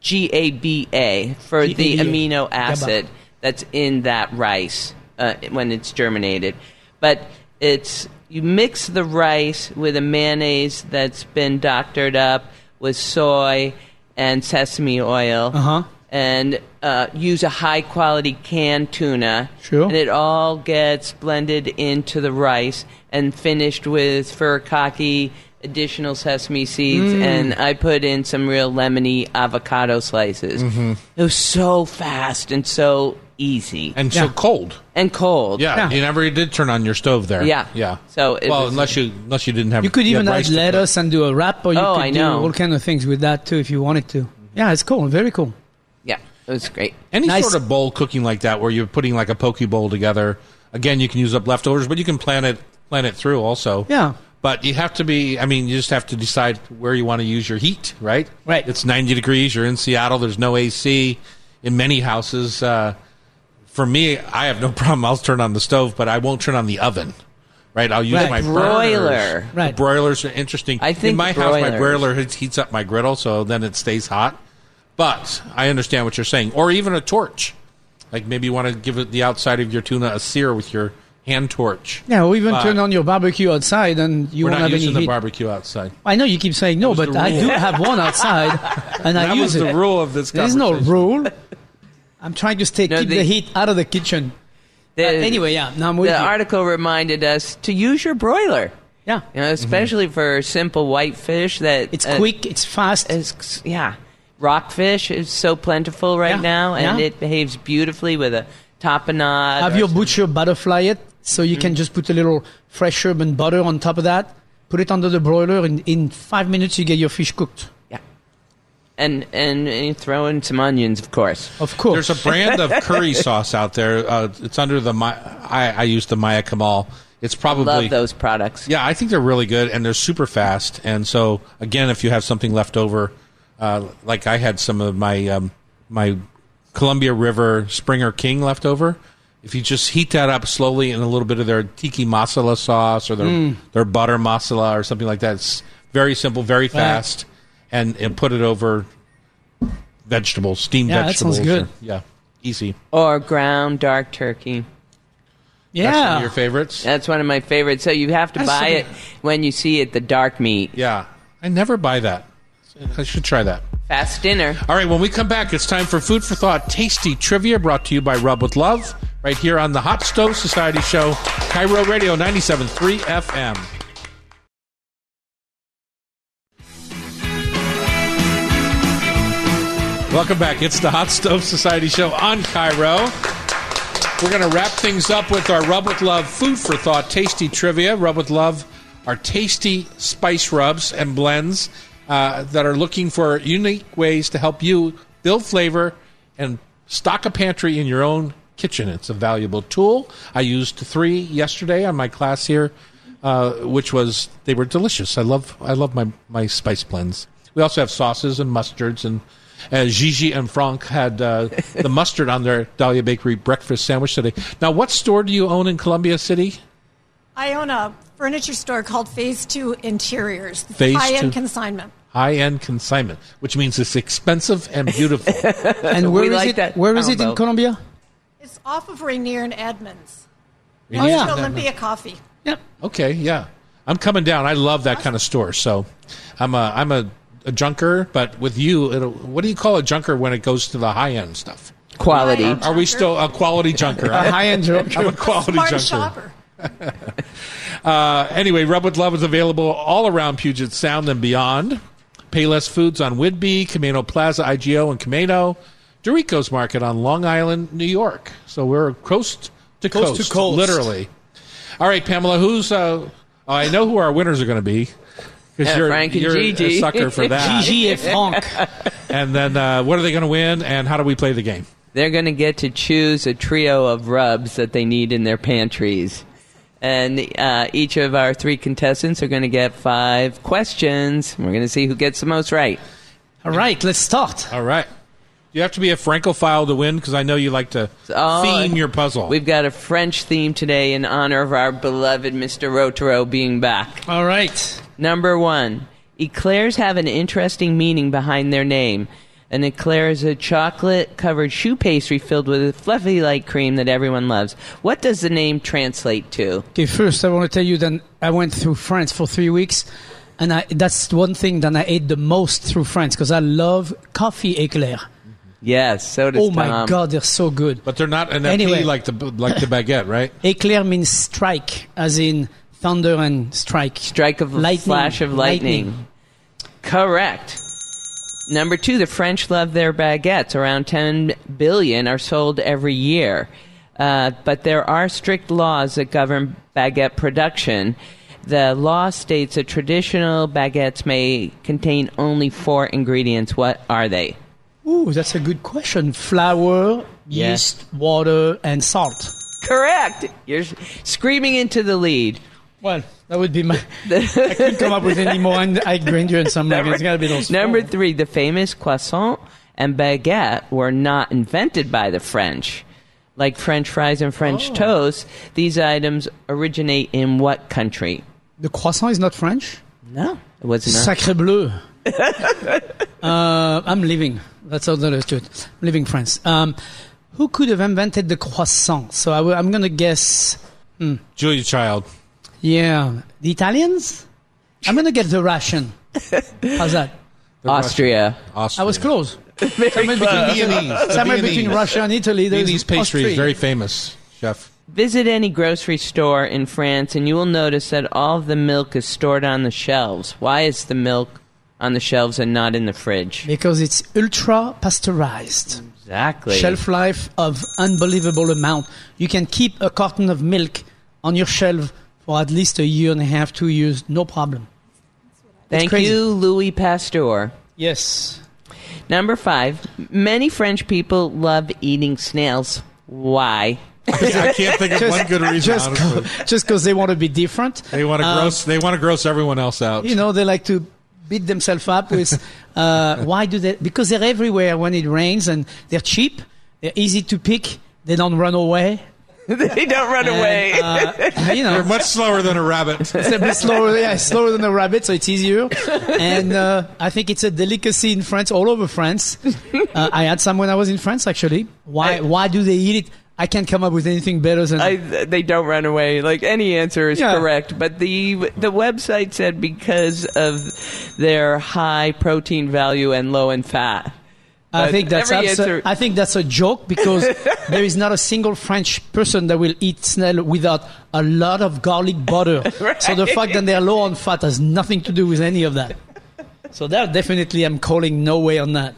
[SPEAKER 3] G A B A for the
[SPEAKER 2] G A B A.
[SPEAKER 3] amino acid that's in that rice uh, when it's germinated. But it's you mix the rice with a mayonnaise that's been doctored up with soy and sesame oil,
[SPEAKER 2] Uh-huh.
[SPEAKER 3] and uh, use a high quality canned tuna.
[SPEAKER 2] Sure.
[SPEAKER 3] And it all gets blended into the rice and finished with furikake, additional sesame seeds,
[SPEAKER 2] Mm.
[SPEAKER 3] and I put in some real lemony avocado slices.
[SPEAKER 2] Mm-hmm.
[SPEAKER 3] It was so fast and so easy
[SPEAKER 1] and so cold.
[SPEAKER 3] and cold.
[SPEAKER 1] Yeah,
[SPEAKER 2] Yeah.
[SPEAKER 1] you never did turn on your stove there.
[SPEAKER 3] Yeah.
[SPEAKER 1] yeah.
[SPEAKER 3] So it
[SPEAKER 1] well,
[SPEAKER 3] was-
[SPEAKER 1] unless you unless you didn't have.
[SPEAKER 2] You could
[SPEAKER 1] had
[SPEAKER 2] even
[SPEAKER 1] rice
[SPEAKER 2] add
[SPEAKER 1] to cook.
[SPEAKER 2] lettuce and do a wrap, or you
[SPEAKER 3] Oh,
[SPEAKER 2] could
[SPEAKER 3] I
[SPEAKER 2] do
[SPEAKER 3] know.
[SPEAKER 2] all kind of things with that too if you wanted to. Yeah, it's cool. Very cool.
[SPEAKER 3] Yeah, it was great.
[SPEAKER 1] Any
[SPEAKER 2] Nice.
[SPEAKER 1] sort of bowl cooking like that, where you're putting like a poke bowl together. Again, you can use up leftovers, but you can plan it plan it through also.
[SPEAKER 2] Yeah.
[SPEAKER 1] But you have to be. I mean, you just have to decide where you want to use your heat. Right.
[SPEAKER 2] Right.
[SPEAKER 1] It's 90 degrees. You're in Seattle. There's no AC in many houses. Uh, for me, I have no problem. I'll turn on the stove, but I won't turn on the oven. Right. I'll use
[SPEAKER 2] Right.
[SPEAKER 1] my
[SPEAKER 3] Broiler.
[SPEAKER 1] burners.
[SPEAKER 2] Right.
[SPEAKER 1] The broilers are interesting.
[SPEAKER 3] I think
[SPEAKER 1] in my house, my broiler heats- heats up my griddle, so then it stays hot. But I understand what you're saying, or even a torch. Like maybe you want to give it the outside of your tuna a sear with your hand torch.
[SPEAKER 2] Yeah, or even
[SPEAKER 1] But-
[SPEAKER 2] turn on your barbecue outside and you
[SPEAKER 1] We're
[SPEAKER 2] won't
[SPEAKER 1] not
[SPEAKER 2] have any
[SPEAKER 1] using the
[SPEAKER 2] heat.
[SPEAKER 1] barbecue outside.
[SPEAKER 2] I know you keep saying no, but I do have one outside, and I use
[SPEAKER 1] was
[SPEAKER 2] it.
[SPEAKER 1] the rule of this
[SPEAKER 2] There's no rule. I'm trying to stay
[SPEAKER 3] No,
[SPEAKER 2] keep
[SPEAKER 3] the-
[SPEAKER 2] the heat out of the kitchen.
[SPEAKER 3] The,
[SPEAKER 2] Uh, anyway, yeah, now I'm with
[SPEAKER 3] the
[SPEAKER 2] you.
[SPEAKER 3] article reminded us to use your broiler.
[SPEAKER 2] Yeah,
[SPEAKER 3] You know, especially for simple white fish that
[SPEAKER 2] it's
[SPEAKER 3] uh,
[SPEAKER 2] quick, it's fast.
[SPEAKER 3] is yeah. Rockfish is so plentiful right
[SPEAKER 2] Yeah,
[SPEAKER 3] now, and
[SPEAKER 2] yeah.
[SPEAKER 3] it behaves beautifully with a tapenade.
[SPEAKER 2] have your
[SPEAKER 3] some-
[SPEAKER 2] butcher butterfly it, so you
[SPEAKER 3] Mm.
[SPEAKER 2] can just put a little fresh herb and butter on top of that. Put it under the broiler, and in five minutes you get your fish cooked.
[SPEAKER 3] Yeah, and and, and you throw in some onions, of course.
[SPEAKER 2] Of course.
[SPEAKER 1] There's a brand of curry sauce out there. Uh, it's under the My, I, I use the Maya Kaimal. It's probably
[SPEAKER 3] Love those products.
[SPEAKER 1] Yeah, I think they're really good and they're super fast. And so again, if you have something left over, uh, like I had some of my um, my Columbia River Springer King left over. If you just heat that up slowly in a little bit of their tikka masala sauce or their
[SPEAKER 2] Mm.
[SPEAKER 1] their butter masala or something like that, it's very simple, very fast, and, and put it over vegetables, steamed
[SPEAKER 2] Yeah, that
[SPEAKER 1] vegetables.
[SPEAKER 2] sounds good.
[SPEAKER 1] or- yeah, easy.
[SPEAKER 3] Or ground dark turkey.
[SPEAKER 1] That's one
[SPEAKER 2] yeah,
[SPEAKER 1] of your favorites.
[SPEAKER 3] That's one of my favorites. So you have to
[SPEAKER 2] That's
[SPEAKER 3] buy it when you see it, the dark meat.
[SPEAKER 1] Yeah, I never buy that. I should try that.
[SPEAKER 3] Fast dinner.
[SPEAKER 1] All right, when we come back, it's time for Food for Thought Tasty Trivia brought to you by Rub with Love, right here on the Hot Stove Society Show, KIRO Radio 97.3 FM. Welcome back. It's the Hot Stove Society Show on KIRO. We're going to wrap things up with our Rub with Love Food for Thought Tasty Trivia. Rub with Love are tasty spice rubs and blends. uh, that are looking for unique ways to help you build flavor and stock a pantry in your own kitchen. It's a valuable tool. I used three yesterday on my class here, uh, which was they were delicious. I love I love my my spice blends. We also have sauces and mustards and. Uh, Gigi and Franck had uh, the mustard on their Dahlia Bakery breakfast sandwich today. Now, what store do you own in Columbia City?
[SPEAKER 6] I own a furniture store called Phase Two Interiors.
[SPEAKER 1] Phase
[SPEAKER 6] high end consignment.
[SPEAKER 1] High end consignment, which means it's expensive and beautiful.
[SPEAKER 2] And where
[SPEAKER 3] We
[SPEAKER 2] is
[SPEAKER 3] like
[SPEAKER 2] it?
[SPEAKER 3] that
[SPEAKER 2] Where is it in Columbia?
[SPEAKER 6] It's off of Rainier and Edmunds.
[SPEAKER 1] Oh,
[SPEAKER 6] Next
[SPEAKER 2] yeah.
[SPEAKER 6] to Olympia Coffee.
[SPEAKER 2] Yep.
[SPEAKER 1] Okay, yeah, I'm coming down. I love that kind of store. So, I'm a I'm a, a junker, but with you, it'll, what do you call a junker when it goes to the high end stuff?
[SPEAKER 3] Quality.
[SPEAKER 6] High-end
[SPEAKER 1] Are we still a quality junker?
[SPEAKER 2] A high end junker.
[SPEAKER 1] I'm a quality
[SPEAKER 6] Smart
[SPEAKER 1] junker.
[SPEAKER 6] shopper.
[SPEAKER 1] Uh, anyway, Rub with Love is available all around Puget Sound and beyond. Payless Foods on Whidbey, Camano Plaza, IGO, and Camano. Dorico's Market on Long Island, New York. So we're coast to
[SPEAKER 2] Coast
[SPEAKER 1] coast,
[SPEAKER 2] to coast.
[SPEAKER 1] literally. All right, Pamela, who's? Uh, oh, I know who our winners are going to be. Because
[SPEAKER 3] Yeah,
[SPEAKER 1] you're,
[SPEAKER 3] Franck and
[SPEAKER 1] you're a sucker for that.
[SPEAKER 2] Gigi et Franck.
[SPEAKER 1] and then, uh, what are they going to win? And how do we play the game?
[SPEAKER 3] They're going to get to choose a trio of rubs that they need in their pantries. And uh, each of our three contestants are going to get five questions. We're going to see who gets the most right.
[SPEAKER 2] All right, let's start.
[SPEAKER 1] All right. You have to be a Francophile to win because I know you like to
[SPEAKER 3] Oh,
[SPEAKER 1] theme your puzzle.
[SPEAKER 3] We've got a French theme today in honor of our beloved Mr. Rautureau being back.
[SPEAKER 2] All right.
[SPEAKER 3] Number one, eclairs have an interesting meaning behind their name. An eclair is a chocolate covered choux pastry filled with a fluffy light cream that everyone loves. What does the name translate to?
[SPEAKER 2] Okay, first I want to tell you that I went through France for three weeks, and I, that's one thing that I ate the most through France because I love coffee eclair.
[SPEAKER 3] Yes, so does
[SPEAKER 2] Oh my
[SPEAKER 3] Tom.
[SPEAKER 2] god, they're so good.
[SPEAKER 1] but they're not an
[SPEAKER 2] Anyway.
[SPEAKER 1] FP like the like the baguette, right?
[SPEAKER 2] Eclair means strike, as in thunder and strike.
[SPEAKER 3] Strike of
[SPEAKER 2] Lightning.
[SPEAKER 3] flash of lightning.
[SPEAKER 2] Lightning.
[SPEAKER 3] Correct. Number two, the French love their baguettes. Around 10 billion are sold every year. Uh, but there are strict laws that govern baguette production. The law states that traditional baguettes may contain only four ingredients. What are they?
[SPEAKER 2] Ooh, that's a good question. Flour, yeast, water, and salt.
[SPEAKER 3] Correct. You're screaming into the lead.
[SPEAKER 2] Well, that would be my. I couldn't come up with any more in- ingredients. I'm like, it's got to be those.
[SPEAKER 3] Number
[SPEAKER 2] four.
[SPEAKER 3] three, the famous croissant and baguette were not invented by the French. Like French fries and
[SPEAKER 2] Oh.
[SPEAKER 3] French toast, these items originate in what country?
[SPEAKER 2] The croissant is not French.
[SPEAKER 3] No, it was not.
[SPEAKER 2] Sacre bleu. uh, I'm leaving. That's all there is to it. I'm leaving France. Um, who could have invented the croissant? So I w- I'm going to guess.
[SPEAKER 1] Julia Child.
[SPEAKER 2] Yeah, the Italians. I'm going to get the Russian. How's that?
[SPEAKER 3] Austria.
[SPEAKER 1] Austria.
[SPEAKER 2] I was close.
[SPEAKER 3] Very
[SPEAKER 2] Somewhere
[SPEAKER 3] close.
[SPEAKER 2] between,
[SPEAKER 1] Viennese.
[SPEAKER 2] somewhere
[SPEAKER 1] The
[SPEAKER 2] between Russia and Italy. There's
[SPEAKER 1] Viennese pastry is very famous, chef.
[SPEAKER 3] Visit any grocery store in France and you will notice that all of the milk is stored on the shelves. Why is the milk on the shelves and not in the fridge?
[SPEAKER 2] because it's ultra pasteurized.
[SPEAKER 3] Exactly.
[SPEAKER 2] Shelf life of unbelievable amount. You can keep a carton of milk on your shelf for at least a year and a half, two years, no problem.
[SPEAKER 3] Thank you, Louis Pasteur.
[SPEAKER 2] Yes.
[SPEAKER 3] Number five, many French people love eating snails. Why?
[SPEAKER 1] I can't think of one good reason.
[SPEAKER 2] Just
[SPEAKER 1] honestly.
[SPEAKER 2] just because they want to be different.
[SPEAKER 1] They want to
[SPEAKER 2] Um,
[SPEAKER 1] gross. They want to gross everyone else out.
[SPEAKER 2] You know, they like to beat themselves up with uh, why do they? Because they're everywhere when it rains and they're cheap. They're easy to pick. They don't run away.
[SPEAKER 3] they don't run away.
[SPEAKER 2] And, uh, you know,
[SPEAKER 1] They're much slower than a rabbit.
[SPEAKER 2] It's a bit slower, yeah, slower than a rabbit, so it's easier. And uh, I think it's a delicacy in France, all over France. Uh, I had some when I was in France, actually. Why?
[SPEAKER 3] I-
[SPEAKER 2] why do they eat it? I can't come up with anything better than.
[SPEAKER 3] I, they don't run away. Like any answer is
[SPEAKER 2] Yeah.
[SPEAKER 3] correct, but the the website said because of their high protein value and low in fat.
[SPEAKER 2] I think that's abso- I think that's a joke because there is not a single French person that will eat snail without a lot of garlic butter. So the fact that they're low on fat has nothing to do with any of that. So that definitely I'm calling no way on that.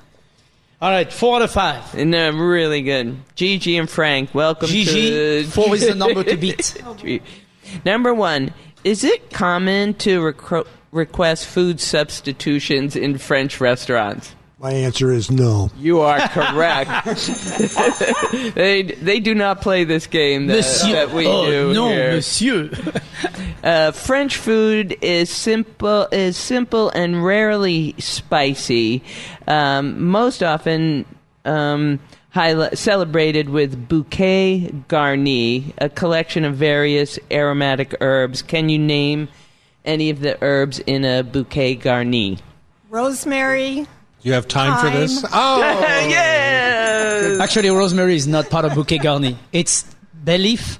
[SPEAKER 2] All right, four out of five.
[SPEAKER 3] And they're really good. Gigi and Franck, welcome
[SPEAKER 2] Gigi,
[SPEAKER 3] to
[SPEAKER 2] four is the number to beat.
[SPEAKER 3] Number one, is it common to recro- request food substitutions in French restaurants?
[SPEAKER 7] My answer is no.
[SPEAKER 3] You are correct. they they do not play this game that, that we
[SPEAKER 2] oh,
[SPEAKER 3] do
[SPEAKER 2] no,
[SPEAKER 3] here.
[SPEAKER 2] monsieur.
[SPEAKER 3] Uh, French food is simple is simple and rarely spicy. Um, most often um, highli- celebrated with bouquet garni, a collection of various aromatic herbs. Can you name any of the herbs in a bouquet garni?
[SPEAKER 6] Rosemary.
[SPEAKER 1] You have time, for this? Oh,
[SPEAKER 3] yes.
[SPEAKER 2] Actually, rosemary is not part of bouquet garni. It's bay leaf,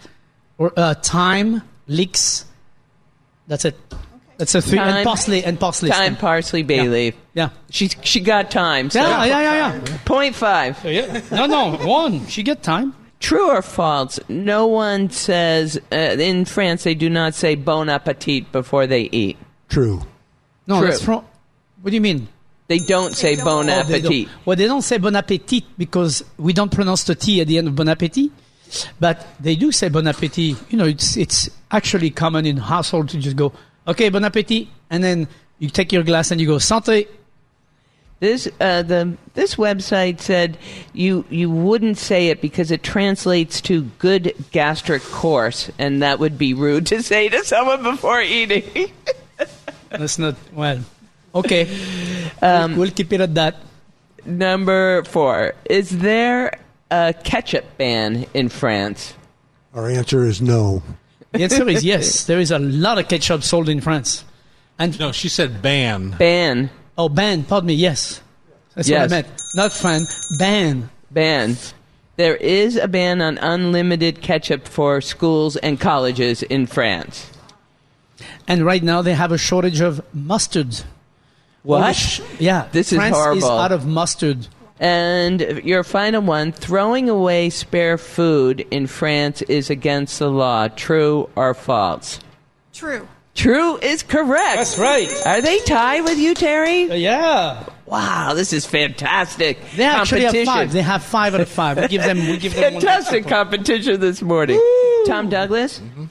[SPEAKER 2] or uh, thyme, leeks. That's it. That's a three
[SPEAKER 3] Thyme.
[SPEAKER 2] and parsley and parsley.
[SPEAKER 3] Thyme, parsley, bay
[SPEAKER 2] Yeah.
[SPEAKER 3] leaf.
[SPEAKER 2] Yeah.
[SPEAKER 3] She she got time. So
[SPEAKER 2] Yeah, yeah, yeah, yeah.
[SPEAKER 3] Point five.
[SPEAKER 2] yeah. No, no, one. She get time.
[SPEAKER 3] True or false? No one says uh, in France they do not say bon appetit before they eat.
[SPEAKER 7] True.
[SPEAKER 2] No,
[SPEAKER 3] True.
[SPEAKER 2] that's from. What do you mean?
[SPEAKER 3] They don't say bon
[SPEAKER 2] Oh,
[SPEAKER 3] appetit.
[SPEAKER 2] don't. Well, they don't say bon appetit because we don't pronounce the T at the end of bon appetit. But they do say bon appetit. You know, it's it's actually common in household to just go, okay, bon appetit, and then you take your glass and you go santé.
[SPEAKER 3] This uh, the this website said you you wouldn't say it because it translates to good gastric course, and that would be rude to say to someone before eating.
[SPEAKER 2] That's not well. Okay, um, we'll keep it at that.
[SPEAKER 3] Number four: Is there a ketchup ban in France?
[SPEAKER 7] Our answer is no.
[SPEAKER 2] The answer is yes. There is a lot of ketchup sold in France. And
[SPEAKER 1] no, she said ban.
[SPEAKER 3] Ban.
[SPEAKER 2] oh, ban. Pardon me. Yes, that's
[SPEAKER 3] Yes.
[SPEAKER 2] what I meant. Not fan. Ban.
[SPEAKER 3] Ban. There is a ban on unlimited ketchup for schools and colleges in France.
[SPEAKER 2] And right now they have a shortage of mustard.
[SPEAKER 3] What?
[SPEAKER 2] Sh- Yeah,
[SPEAKER 3] This is
[SPEAKER 2] France is out of mustard.
[SPEAKER 3] And your final one throwing away spare food in France is against the law. True or false?
[SPEAKER 6] True.
[SPEAKER 3] True is correct.
[SPEAKER 2] That's right.
[SPEAKER 3] Are they tied with you, Terry?
[SPEAKER 2] Uh, yeah,
[SPEAKER 3] Wow, this is fantastic.
[SPEAKER 2] they actually have
[SPEAKER 3] competition.
[SPEAKER 2] five. They have five out of five. We give them. We give them
[SPEAKER 3] Fantastic
[SPEAKER 2] extra
[SPEAKER 3] competition this morning. Tom Douglas,
[SPEAKER 2] Mm-hmm.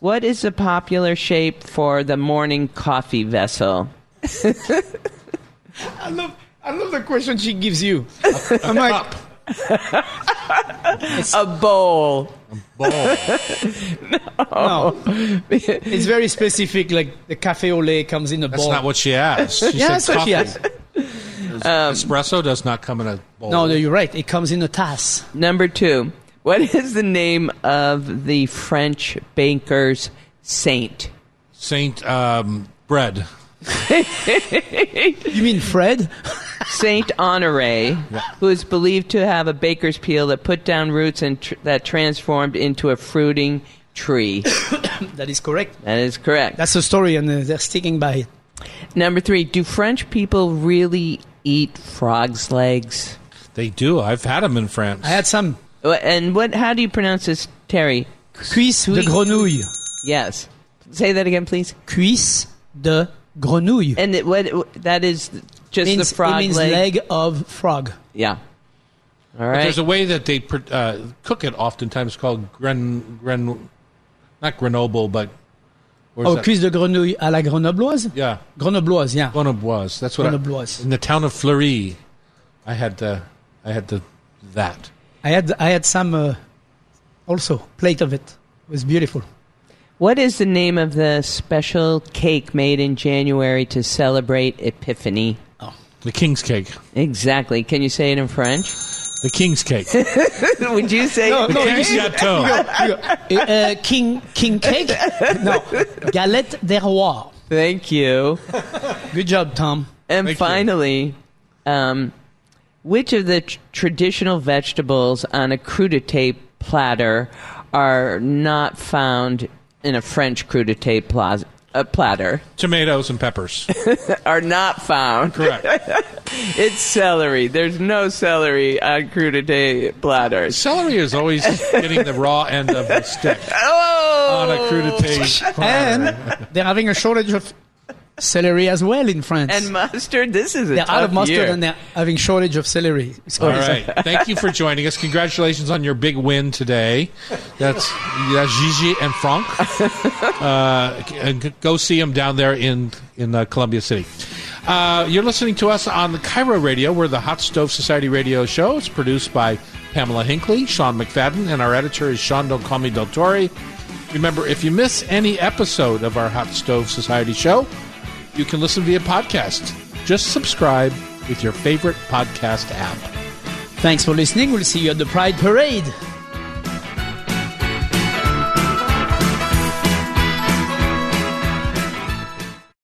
[SPEAKER 3] what is the popular shape for the morning coffee vessel?
[SPEAKER 2] I love. I love the question she gives you. I'm like,
[SPEAKER 3] A bowl.
[SPEAKER 2] no. It's very specific. Like the cafe au lait comes in a bowl.
[SPEAKER 1] That's
[SPEAKER 2] bowl.
[SPEAKER 1] not what she asked. She
[SPEAKER 2] yeah,
[SPEAKER 1] said
[SPEAKER 2] that's what she
[SPEAKER 1] coffee.
[SPEAKER 2] asked.
[SPEAKER 1] Espresso does not come in a bowl.
[SPEAKER 2] No, no, you're right. It comes in a tass.
[SPEAKER 3] Number two, what is the name of the French baker's saint?
[SPEAKER 1] Saint um, bread.
[SPEAKER 2] You mean Fred?
[SPEAKER 3] Saint Honore, who is believed to have a baker's peel that put down roots and tr- that transformed into a fruiting tree.
[SPEAKER 2] that is correct.
[SPEAKER 3] That is correct.
[SPEAKER 2] That's the story, and uh, they're sticking by it.
[SPEAKER 3] Number three, do French people really eat frogs' legs?
[SPEAKER 1] They do. I've had them in France.
[SPEAKER 2] I had some
[SPEAKER 3] Wha- And what? How do you pronounce this, Terry?
[SPEAKER 2] cuisse de
[SPEAKER 3] Cuisse.
[SPEAKER 2] grenouille.
[SPEAKER 3] Yes. Say that again, please.
[SPEAKER 2] Cuisse de grenouille.
[SPEAKER 3] And it, what? That is just
[SPEAKER 2] means,
[SPEAKER 3] the frog
[SPEAKER 2] it means
[SPEAKER 3] leg.
[SPEAKER 2] leg of frog.
[SPEAKER 3] Yeah. All
[SPEAKER 1] But. There's a way that they uh, cook it. Oftentimes called gren gren, not Grenoble, but where's
[SPEAKER 2] Oh,
[SPEAKER 1] that?
[SPEAKER 2] cuisse de grenouille à la grenobloise?
[SPEAKER 1] Yeah,
[SPEAKER 2] Grenobloise, yeah.
[SPEAKER 1] Grenobloise. That's what. I, in the town of Fleury, I had uh, I had the that.
[SPEAKER 2] I had I had some uh, also plate of it. It was beautiful.
[SPEAKER 3] What is the name of the special cake made in January to celebrate Epiphany?
[SPEAKER 1] Oh, The king's cake.
[SPEAKER 3] Exactly. Can you say it in French?
[SPEAKER 1] The king's cake.
[SPEAKER 3] Would you say?
[SPEAKER 1] the king's gâteau.
[SPEAKER 2] Uh, uh, king king cake? No, galette des rois.
[SPEAKER 3] Thank you.
[SPEAKER 2] Good job, Tom.
[SPEAKER 3] And
[SPEAKER 1] Thank
[SPEAKER 3] finally, um, which of the tr- traditional vegetables on a crudité platter are not found in a French crudité pla- uh, platter?
[SPEAKER 1] Tomatoes and peppers.
[SPEAKER 3] Are not found.
[SPEAKER 1] Correct.
[SPEAKER 3] It's celery. There's no celery on crudité platters.
[SPEAKER 1] Celery is always getting the raw end of the stick
[SPEAKER 3] Oh!
[SPEAKER 1] on a crudité. platter.
[SPEAKER 2] And they're having a shortage of celery as well in France.
[SPEAKER 3] And mustard. This is a
[SPEAKER 2] they're out of mustard
[SPEAKER 3] year.
[SPEAKER 2] and they're having shortage of celery. So
[SPEAKER 1] All
[SPEAKER 2] it's-
[SPEAKER 1] right. Thank you for joining us. Congratulations on your big win today. That's that's Gigi and Franck. Uh, and go see them down there in in uh, Columbia City. Uh, you're listening to us on the KIRO Radio. We're the Hot Stove Society radio show. It's produced by Pamela Hinkley, Sean McFadden, and our editor is Sean Don't Call Me Del Torre. Remember, if you miss any episode of our Hot Stove Society show, you can listen via podcast. Just subscribe with your favorite podcast app.
[SPEAKER 2] Thanks for listening. We'll see you at the Pride Parade.